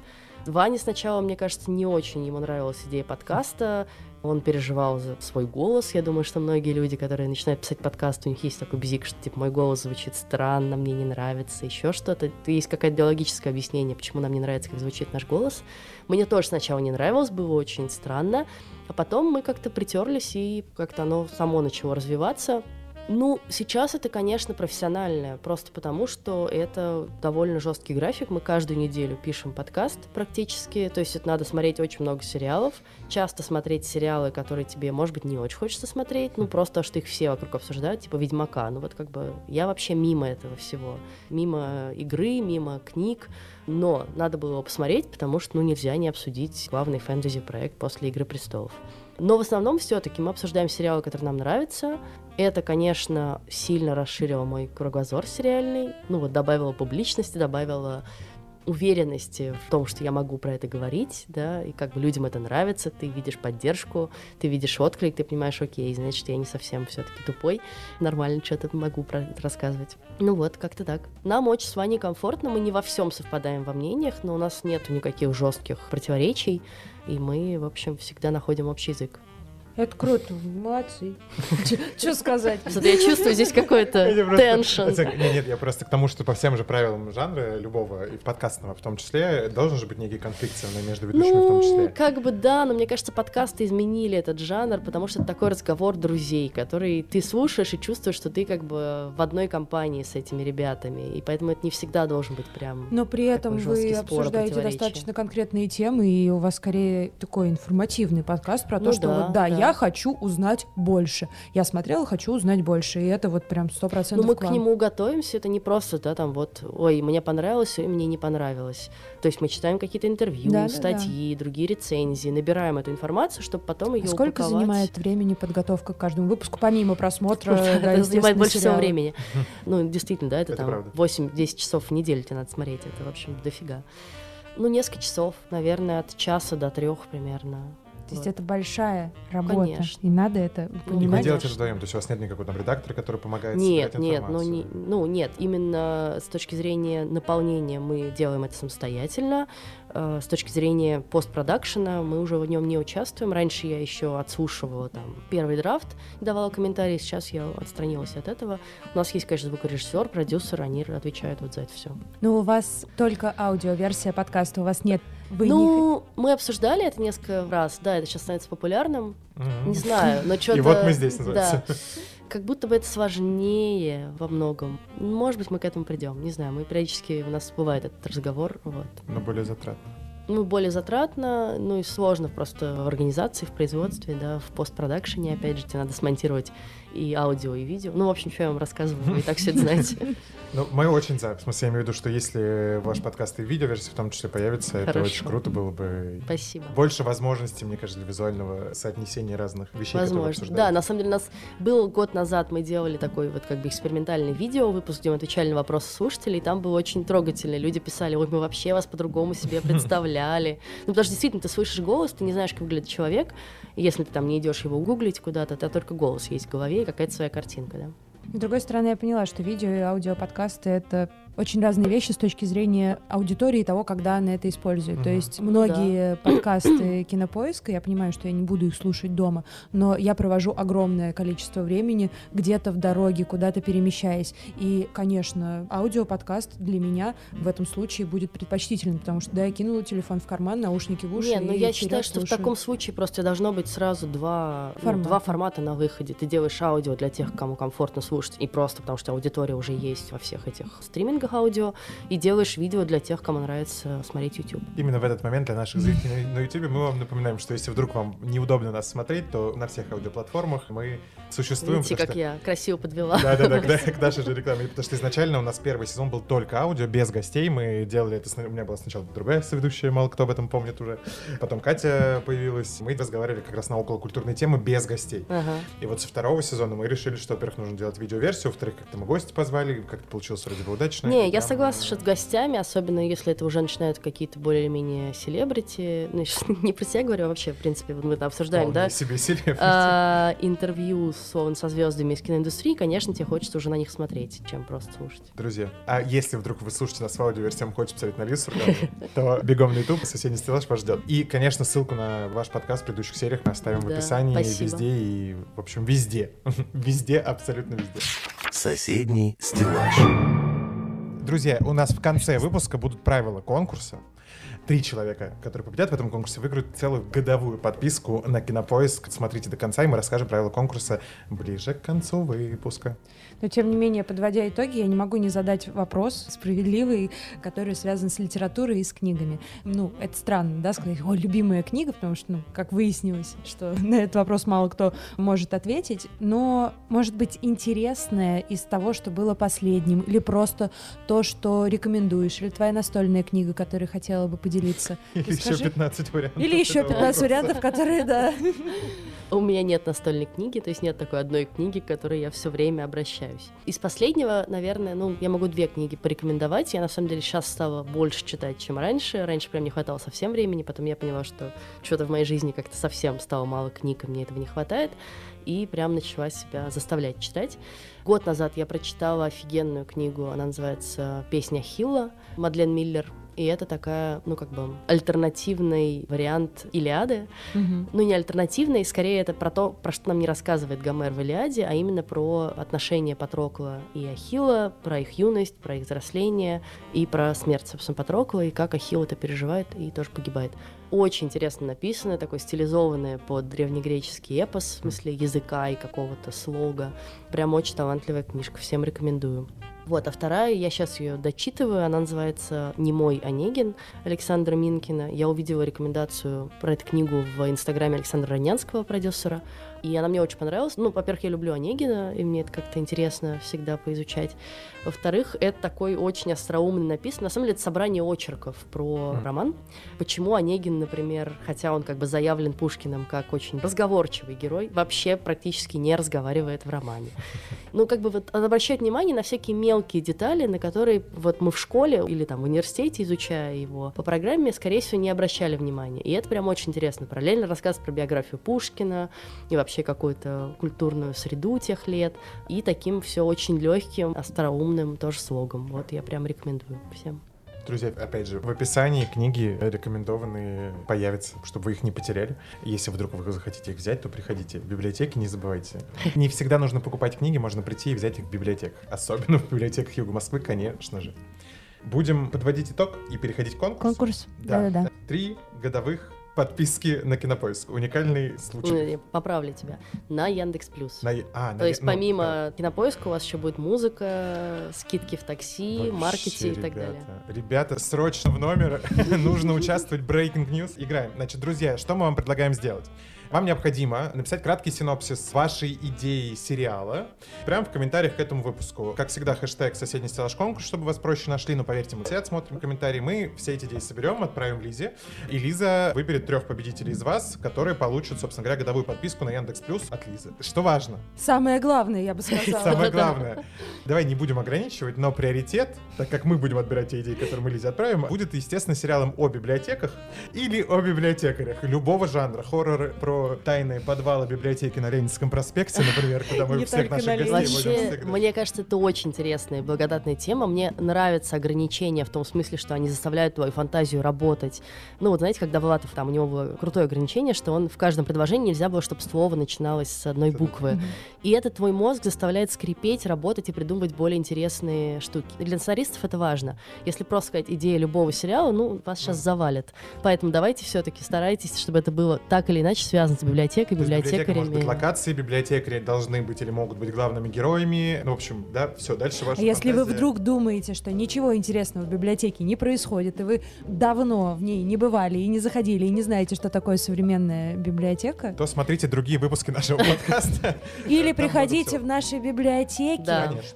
Ване сначала, мне кажется, не очень ему нравилась идея подкаста. Он переживал за свой голос. Я думаю, что многие люди, которые начинают писать подкаст, у них есть такой бзик, что типа мой голос звучит странно, мне не нравится, еще что-то. Есть какое-то биологическое объяснение, почему нам не нравится, как звучит наш голос. Мне тоже сначала не нравилось, было очень странно. А потом мы как-то притерлись, и как-то оно само начало развиваться. Ну, сейчас это, конечно, профессиональное, просто потому что это довольно жесткий график. Мы каждую неделю пишем подкаст практически, то есть это надо смотреть очень много сериалов, часто смотреть сериалы, которые тебе, может быть, не очень хочется смотреть, ну, просто что их все вокруг обсуждают, типа Ведьмака. Ну, вот как бы я вообще мимо этого всего. Мимо игры, мимо книг. Но надо было его посмотреть, потому что, ну, нельзя не обсудить главный фэнтези-проект после «Игры престолов». Но в основном все-таки мы обсуждаем сериалы, которые нам нравятся. Это, конечно, сильно расширило мой кругозор сериальный. Ну вот добавило публичности, добавило уверенности в том, что я могу про это говорить, да, и как бы людям это нравится, ты видишь поддержку, ты видишь отклик, ты понимаешь, окей, значит, я не совсем все-таки тупой, нормально что-то могу про это рассказывать. Ну вот, как-то так. Нам очень с Ваней комфортно, мы не во всем совпадаем во мнениях, но у нас нету никаких жестких противоречий, и мы, в общем, всегда находим общий язык. Это круто, молодцы. Что сказать? Я чувствую здесь какой-то Я теншн. Нет, нет, я просто к тому, что по всем же правилам жанра любого, и подкастного в том числе, должен же быть некий конфликт между ведущими в том Ну, числе. как бы да, но мне кажется, подкасты изменили этот жанр, потому что это такой разговор друзей, который ты слушаешь и чувствуешь, что ты как бы в одной компании с этими ребятами, и поэтому это не всегда должен быть прям... Но при этом вы спор, обсуждаете достаточно конкретные темы, и у вас скорее такой информативный подкаст про то, Ну что вот да, да. Я хочу узнать больше. Я смотрела, хочу узнать больше, и это вот прям сто Ну, процентов мы к нему готовимся, это не просто, да, там вот, ой, мне понравилось, ой, мне не понравилось. То есть мы читаем какие-то интервью, Да-да-да. статьи, другие рецензии, набираем эту информацию, чтобы потом ее Сколько занимает времени подготовка к каждому выпуску, помимо просмотра? [LAUGHS] да, Это занимает больше всего времени. [LAUGHS] Ну, действительно, да, это, там правда. 8-10 часов в неделю тебе надо смотреть. Это, в общем, дофига. Ну, несколько часов, наверное, от часа до трех примерно. То есть это большая работа, Конечно. и надо это Ну, И вы понимать. делаете вдвоем, то есть у вас нет никакого там редактора, который помогает Нет, собирать нет, ну, не, ну нет, именно с точки зрения наполнения мы делаем это самостоятельно. Э, С точки зрения постпродакшена мы уже в нем не участвуем. Раньше я еще отслушивала там первый драфт, давала комментарии, сейчас я отстранилась от этого. У нас есть, конечно, звукорежиссер, продюсер, они отвечают вот за это все. Но у вас только аудиоверсия подкаста, у вас нет... Вы не... ну, мы обсуждали это несколько раз. Да, это сейчас становится популярным. Мгм. Не знаю, но что-то... [LAUGHS] И вот мы здесь, называется. Да. Как будто бы это сложнее во многом. Может быть, мы к этому придем. Не знаю, мы периодически у нас бывает этот разговор. Вот. Но более затратно. Ну, более затратно, ну и сложно просто в организации, в производстве, да, в постпродакшене, опять же, тебе надо смонтировать и аудио, и видео. Ну, в общем, что я вам рассказываю, вы и так все это знаете. [LAUGHS] Ну, мы очень за. В смысле, я имею в виду, что если ваш подкаст и видеоверсия в том числе появится, это очень круто было бы. Спасибо. Больше возможностей, мне кажется, для визуального соотнесения разных вещей, Возможно. Да, на самом деле у нас был год назад, мы делали такой вот как бы экспериментальный видео, выпуск, где мы отвечали на вопросы слушателей, и там было очень трогательно. Люди писали, ой, мы вообще вас по-другому себе [LAUGHS] представляли. Ну, потому что действительно, ты слышишь голос, ты не знаешь, как выглядит человек, и если ты там не идешь его гуглить куда-то, у тебя только голос есть в голове какая-то своя картинка, да. С другой стороны, я поняла, что видео и аудиоподкасты — это очень разные вещи с точки зрения аудитории и того, когда она это использует. То Мгм. есть многие [CLEARS THROAT] подкасты кинопоиска, я понимаю, что я не буду их слушать дома, но я провожу огромное количество времени где-то в дороге, куда-то перемещаясь. И, конечно, аудиоподкаст для меня в этом случае будет предпочтительным, потому что, да, я кинула телефон в карман, наушники в уши Не, ну и я считаю, что в слушаю. таком случае просто должно быть сразу два ну, Формата. два формата на выходе. Ты делаешь аудио для тех, кому комфортно слушать, и просто потому что аудитория уже есть во всех этих стримингах аудио, и делаешь видео для тех, кому нравится смотреть YouTube. Именно в этот момент для наших зрителей на YouTube мы вам напоминаем, что если вдруг вам неудобно нас смотреть, то на всех аудиоплатформах мы существуем. Видите, как что- я красиво подвела. Да, да, да, да, к нашей же рекламе. Потому что изначально у нас первый сезон был только аудио, без гостей. Мы делали это. У меня была сначала другая соведущая, мало кто об этом помнит уже. Потом Катя появилась. Мы разговаривали как раз на околокультурные темы без гостей. Ага. И вот со второго сезона мы решили, что, во-первых, нужно делать видеоверсию, во-вторых, как-то мы гости позвали, как-то получилось вроде бы удачно. Не, я согласна, что с гостями, особенно если это уже начинают какие-то более-менее селебрити, ну, [LAUGHS] не про себя говорю, а вообще, в принципе, вот мы это обсуждаем, вполне да, себе селебрити. а, интервью словно со звездами из киноиндустрии, конечно, тебе хочется уже на них смотреть, чем просто слушать. Друзья, а если вдруг вы слушаете нас в аудиоверсии, вам хочется посмотреть на Лизу [LAUGHS] то бегом на YouTube, соседний стеллаж вас ждет. И, конечно, ссылку на ваш подкаст в предыдущих сериях мы оставим в описании, спасибо. везде и, в общем, везде. [LAUGHS] Везде, абсолютно везде. Соседний стеллаж. Друзья, у нас в конце выпуска будут правила конкурса. Три человека, которые победят в этом конкурсе, выиграют целую годовую подписку на Кинопоиск. Смотрите до конца, и мы расскажем правила конкурса ближе к концу выпуска. Но, тем не менее, подводя итоги, я не могу не задать вопрос справедливый, который связан с литературой и с книгами. Ну, это странно, да, сказать, о, любимая книга, потому что, ну, как выяснилось, что [LAUGHS] на этот вопрос мало кто может ответить, но, может быть, интересное из того, что было последним, или просто то, что рекомендуешь, или твоя настольная книга, которой хотела бы поделиться. [LAUGHS] Или еще Расскажи. 15 вариантов. Или еще этого 15 вопроса. вариантов, которые, да. [LAUGHS] У меня нет настольной книги, то есть нет такой одной книги, к которой я все время обращаюсь. Из последнего, наверное, ну, я могу две книги порекомендовать. Я, на самом деле, сейчас стала больше читать, чем раньше. Раньше прям не хватало совсем времени, потом я поняла, что что-то в моей жизни как-то совсем стало мало книг, и мне этого не хватает. И прям начала себя заставлять читать. Год назад я прочитала офигенную книгу, она называется «Песня Хилла», Мадлен Миллер. И это такая, ну, как бы, альтернативный вариант Илиады. Мгм. Ну, не альтернативный, скорее это про то, про что нам не рассказывает Гомер в Илиаде, а именно про отношения Патрокла и Ахилла, про их юность, про их взросление и про смерть, собственно, Патрокла, и как Ахилл это переживает и тоже погибает. Очень интересно написано, такой стилизованное под древнегреческий эпос, в смысле языка и какого-то слога. Прям очень талантливая книжка, всем рекомендую. Вот, а вторая, я сейчас ее дочитываю, она называется «Немой Онегин» Александра Минкина. Я увидела рекомендацию про эту книгу в инстаграме Александра Ранянского, продюсера, и она мне очень понравилась. Ну, во-первых, я люблю Онегина, и мне это как-то интересно всегда поизучать. Во-вторых, это такой очень остроумный написан. На самом деле, это собрание очерков про Мгм. роман. Почему Онегин, например, хотя он как бы заявлен Пушкиным как очень разговорчивый герой, вообще практически не разговаривает в романе. [LAUGHS] Ну, как бы вот обращать внимание на всякие мелкие детали, на которые вот мы в школе или там в университете, изучая его по программе, скорее всего, не обращали внимания. И это прям очень интересно. Параллельно рассказ про биографию Пушкина и вообще какую-то культурную среду тех лет. И таким все очень легким, остроумным тоже слогом. Вот я прям рекомендую всем. Друзья, опять же, в описании книги рекомендованные появятся, чтобы вы их не потеряли. Если вдруг вы захотите их взять, то приходите в библиотеки, не забывайте. [LAUGHS] Не всегда нужно покупать книги, можно прийти и взять их в библиотеках. Особенно в библиотеках Юга Москвы, конечно же. Будем подводить итог и переходить к конкурсу. Конкурс. Да, Да-да-да. Три годовых подписки на Кинопоиск. Уникальный случай. Ну, поправлю тебя. На Яндекс Плюс. На... А, на... То есть ну, помимо да. Кинопоиска у вас еще будет музыка, скидки в такси, Вообще, маркете и так ребята, далее. Ребята, срочно в номер. [LAUGHS] Нужно участвовать в Breaking News. Играем. Значит, друзья, что мы вам предлагаем сделать? Вам необходимо написать краткий синопсис вашей идеи сериала прямо в комментариях к этому выпуску. Как всегда, хэштег «Соседний стеллаж конкурс», чтобы вас проще нашли, но поверьте, мы все отсмотрим комментарии. Мы все эти идеи соберем, отправим Лизе, и Лиза выберет трех победителей из вас, которые получат, собственно говоря, годовую подписку на Яндекс Плюс от Лизы. Что важно? Самое главное, я бы [LAUGHS] сказала. Самое главное. Давай не будем ограничивать, но приоритет, так как мы будем отбирать те идеи, которые мы Лизе отправим, будет, естественно, сериалом о библиотеках или о библиотекарях любого жанра. Хорроры про тайные подвалы библиотеки на Ленинском проспекте, например, куда мы [LAUGHS] всех наших на гостей Вообще, мне кажется, это очень интересная и благодатная тема. Мне нравятся ограничения в том смысле, что они заставляют твою фантазию работать. Ну вот знаете, когда Влатов, там у него было крутое ограничение, что он в каждом предложении нельзя было, чтобы слово начиналось с одной буквы. И это твой мозг заставляет скрипеть, работать и придумывать более интересные штуки. Для сценаристов это важно. Если просто сказать идея любого сериала, ну, вас сейчас завалят. Поэтому давайте все-таки старайтесь, чтобы это было так или иначе связано с библиотекой, То есть библиотека может быть библиотекарями. локации, библиотекари должны быть или могут быть главными героями. Ну, в общем, да, все, дальше ваша А если вы фантазия. вдруг думаете, что ничего интересного в библиотеке не происходит, и вы давно в ней не бывали и не заходили, и не знаете, что такое современная библиотека, то смотрите другие выпуски нашего подкаста. [LAUGHS] или приходите в наши библиотеки,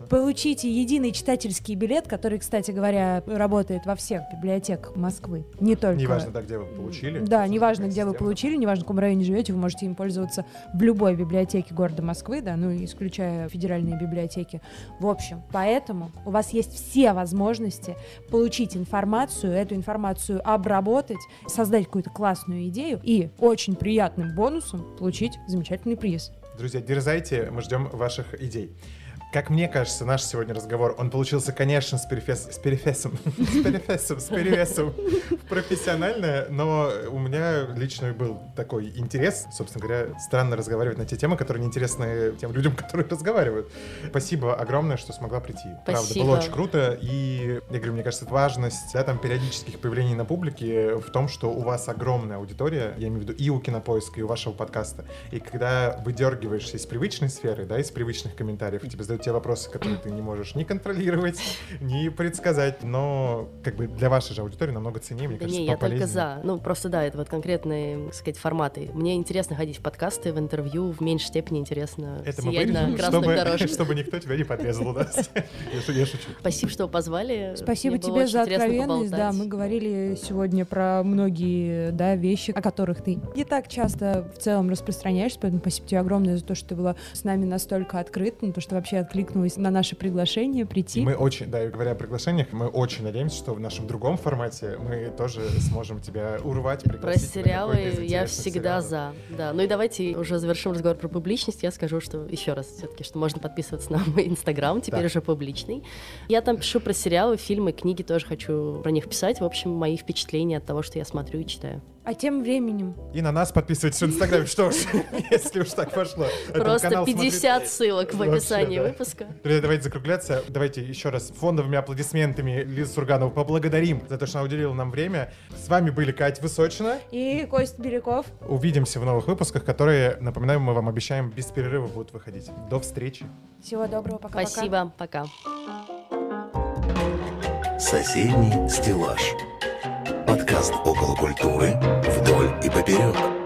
получите единый читательский билет, который, кстати говоря, работает во всех библиотеках Москвы, не только... Неважно, да, где вы получили. Да, неважно, где вы получили, неважно, в каком районе живете, вы можете им пользоваться в любой библиотеке города Москвы, да, ну, исключая федеральные библиотеки. В общем, поэтому у вас есть все возможности получить информацию, эту информацию обработать, создать какую-то классную идею и очень приятным бонусом получить замечательный приз. Друзья, дерзайте, мы ждем ваших идей. Как мне кажется, наш сегодня разговор, он получился, конечно, с, перефес, с перефесом, [LAUGHS] с перефесом, с перевесом в профессиональное, но у меня лично был такой интерес, собственно говоря, странно разговаривать на те темы, которые неинтересны тем людям, [LAUGHS] которые разговаривают. Спасибо огромное, что смогла прийти. Правда, Спасибо. было очень круто, и, я говорю, мне кажется, важность, да, там, периодических появлений на публике в том, что у вас огромная аудитория, я имею в виду и у Кинопоиска, и у вашего подкаста, и когда выдергиваешься из привычной сферы, да, из привычных комментариев, тебе задают те вопросы, которые ты не можешь ни контролировать, [LAUGHS] ни предсказать, но как бы для вашей же аудитории намного ценнее, мне Да кажется, не, я только за. Ну, просто да, это вот конкретные, так сказать, форматы. Мне интересно ходить в подкасты, в интервью, в меньшей степени интересно Это мы сиять на красных чтобы, дорожках. [LAUGHS] чтобы никто тебя не подрезал, да? [LAUGHS] Я шу- Я шучу. Спасибо, что позвали. Спасибо тебе за откровенность. Да, мы говорили сегодня про многие да, вещи, о которых ты не так часто в целом распространяешься, поэтому спасибо тебе огромное за то, что ты была с нами настолько открыта, на то, что вообще откликнулась на наше приглашение прийти. И мы очень, да, и говоря о приглашениях, мы очень надеемся, что в нашем другом формате мы тоже сможем тебя урвать, Про сериалы я всегда сериалов. за. Да. Ну и давайте уже завершим разговор про публичность. Я скажу, что еще раз все-таки, что можно подписываться на мой инстаграм, теперь Да. уже публичный. Я там пишу про сериалы, фильмы, книги тоже хочу про них писать. В общем, мои впечатления от того, что я смотрю и читаю. А тем временем И на нас подписывайтесь в Инстаграме, что ж, [LAUGHS] если уж так пошло. Просто канал 50 ссылок в Вообще, описании да. Выпуска. Друзья, давайте закругляться. Давайте еще раз фондовыми аплодисментами Лизу Сурганову поблагодарим за то, что она уделила нам время. С вами были Катя Высочина. и Кость Беляков. Увидимся в новых выпусках, которые, напоминаю, мы вам обещаем, без перерыва будут выходить. До встречи. Всего доброго, пока-пока. Спасибо, пока. Соседний стеллаж. Подкаст около культуры вдоль и поперек.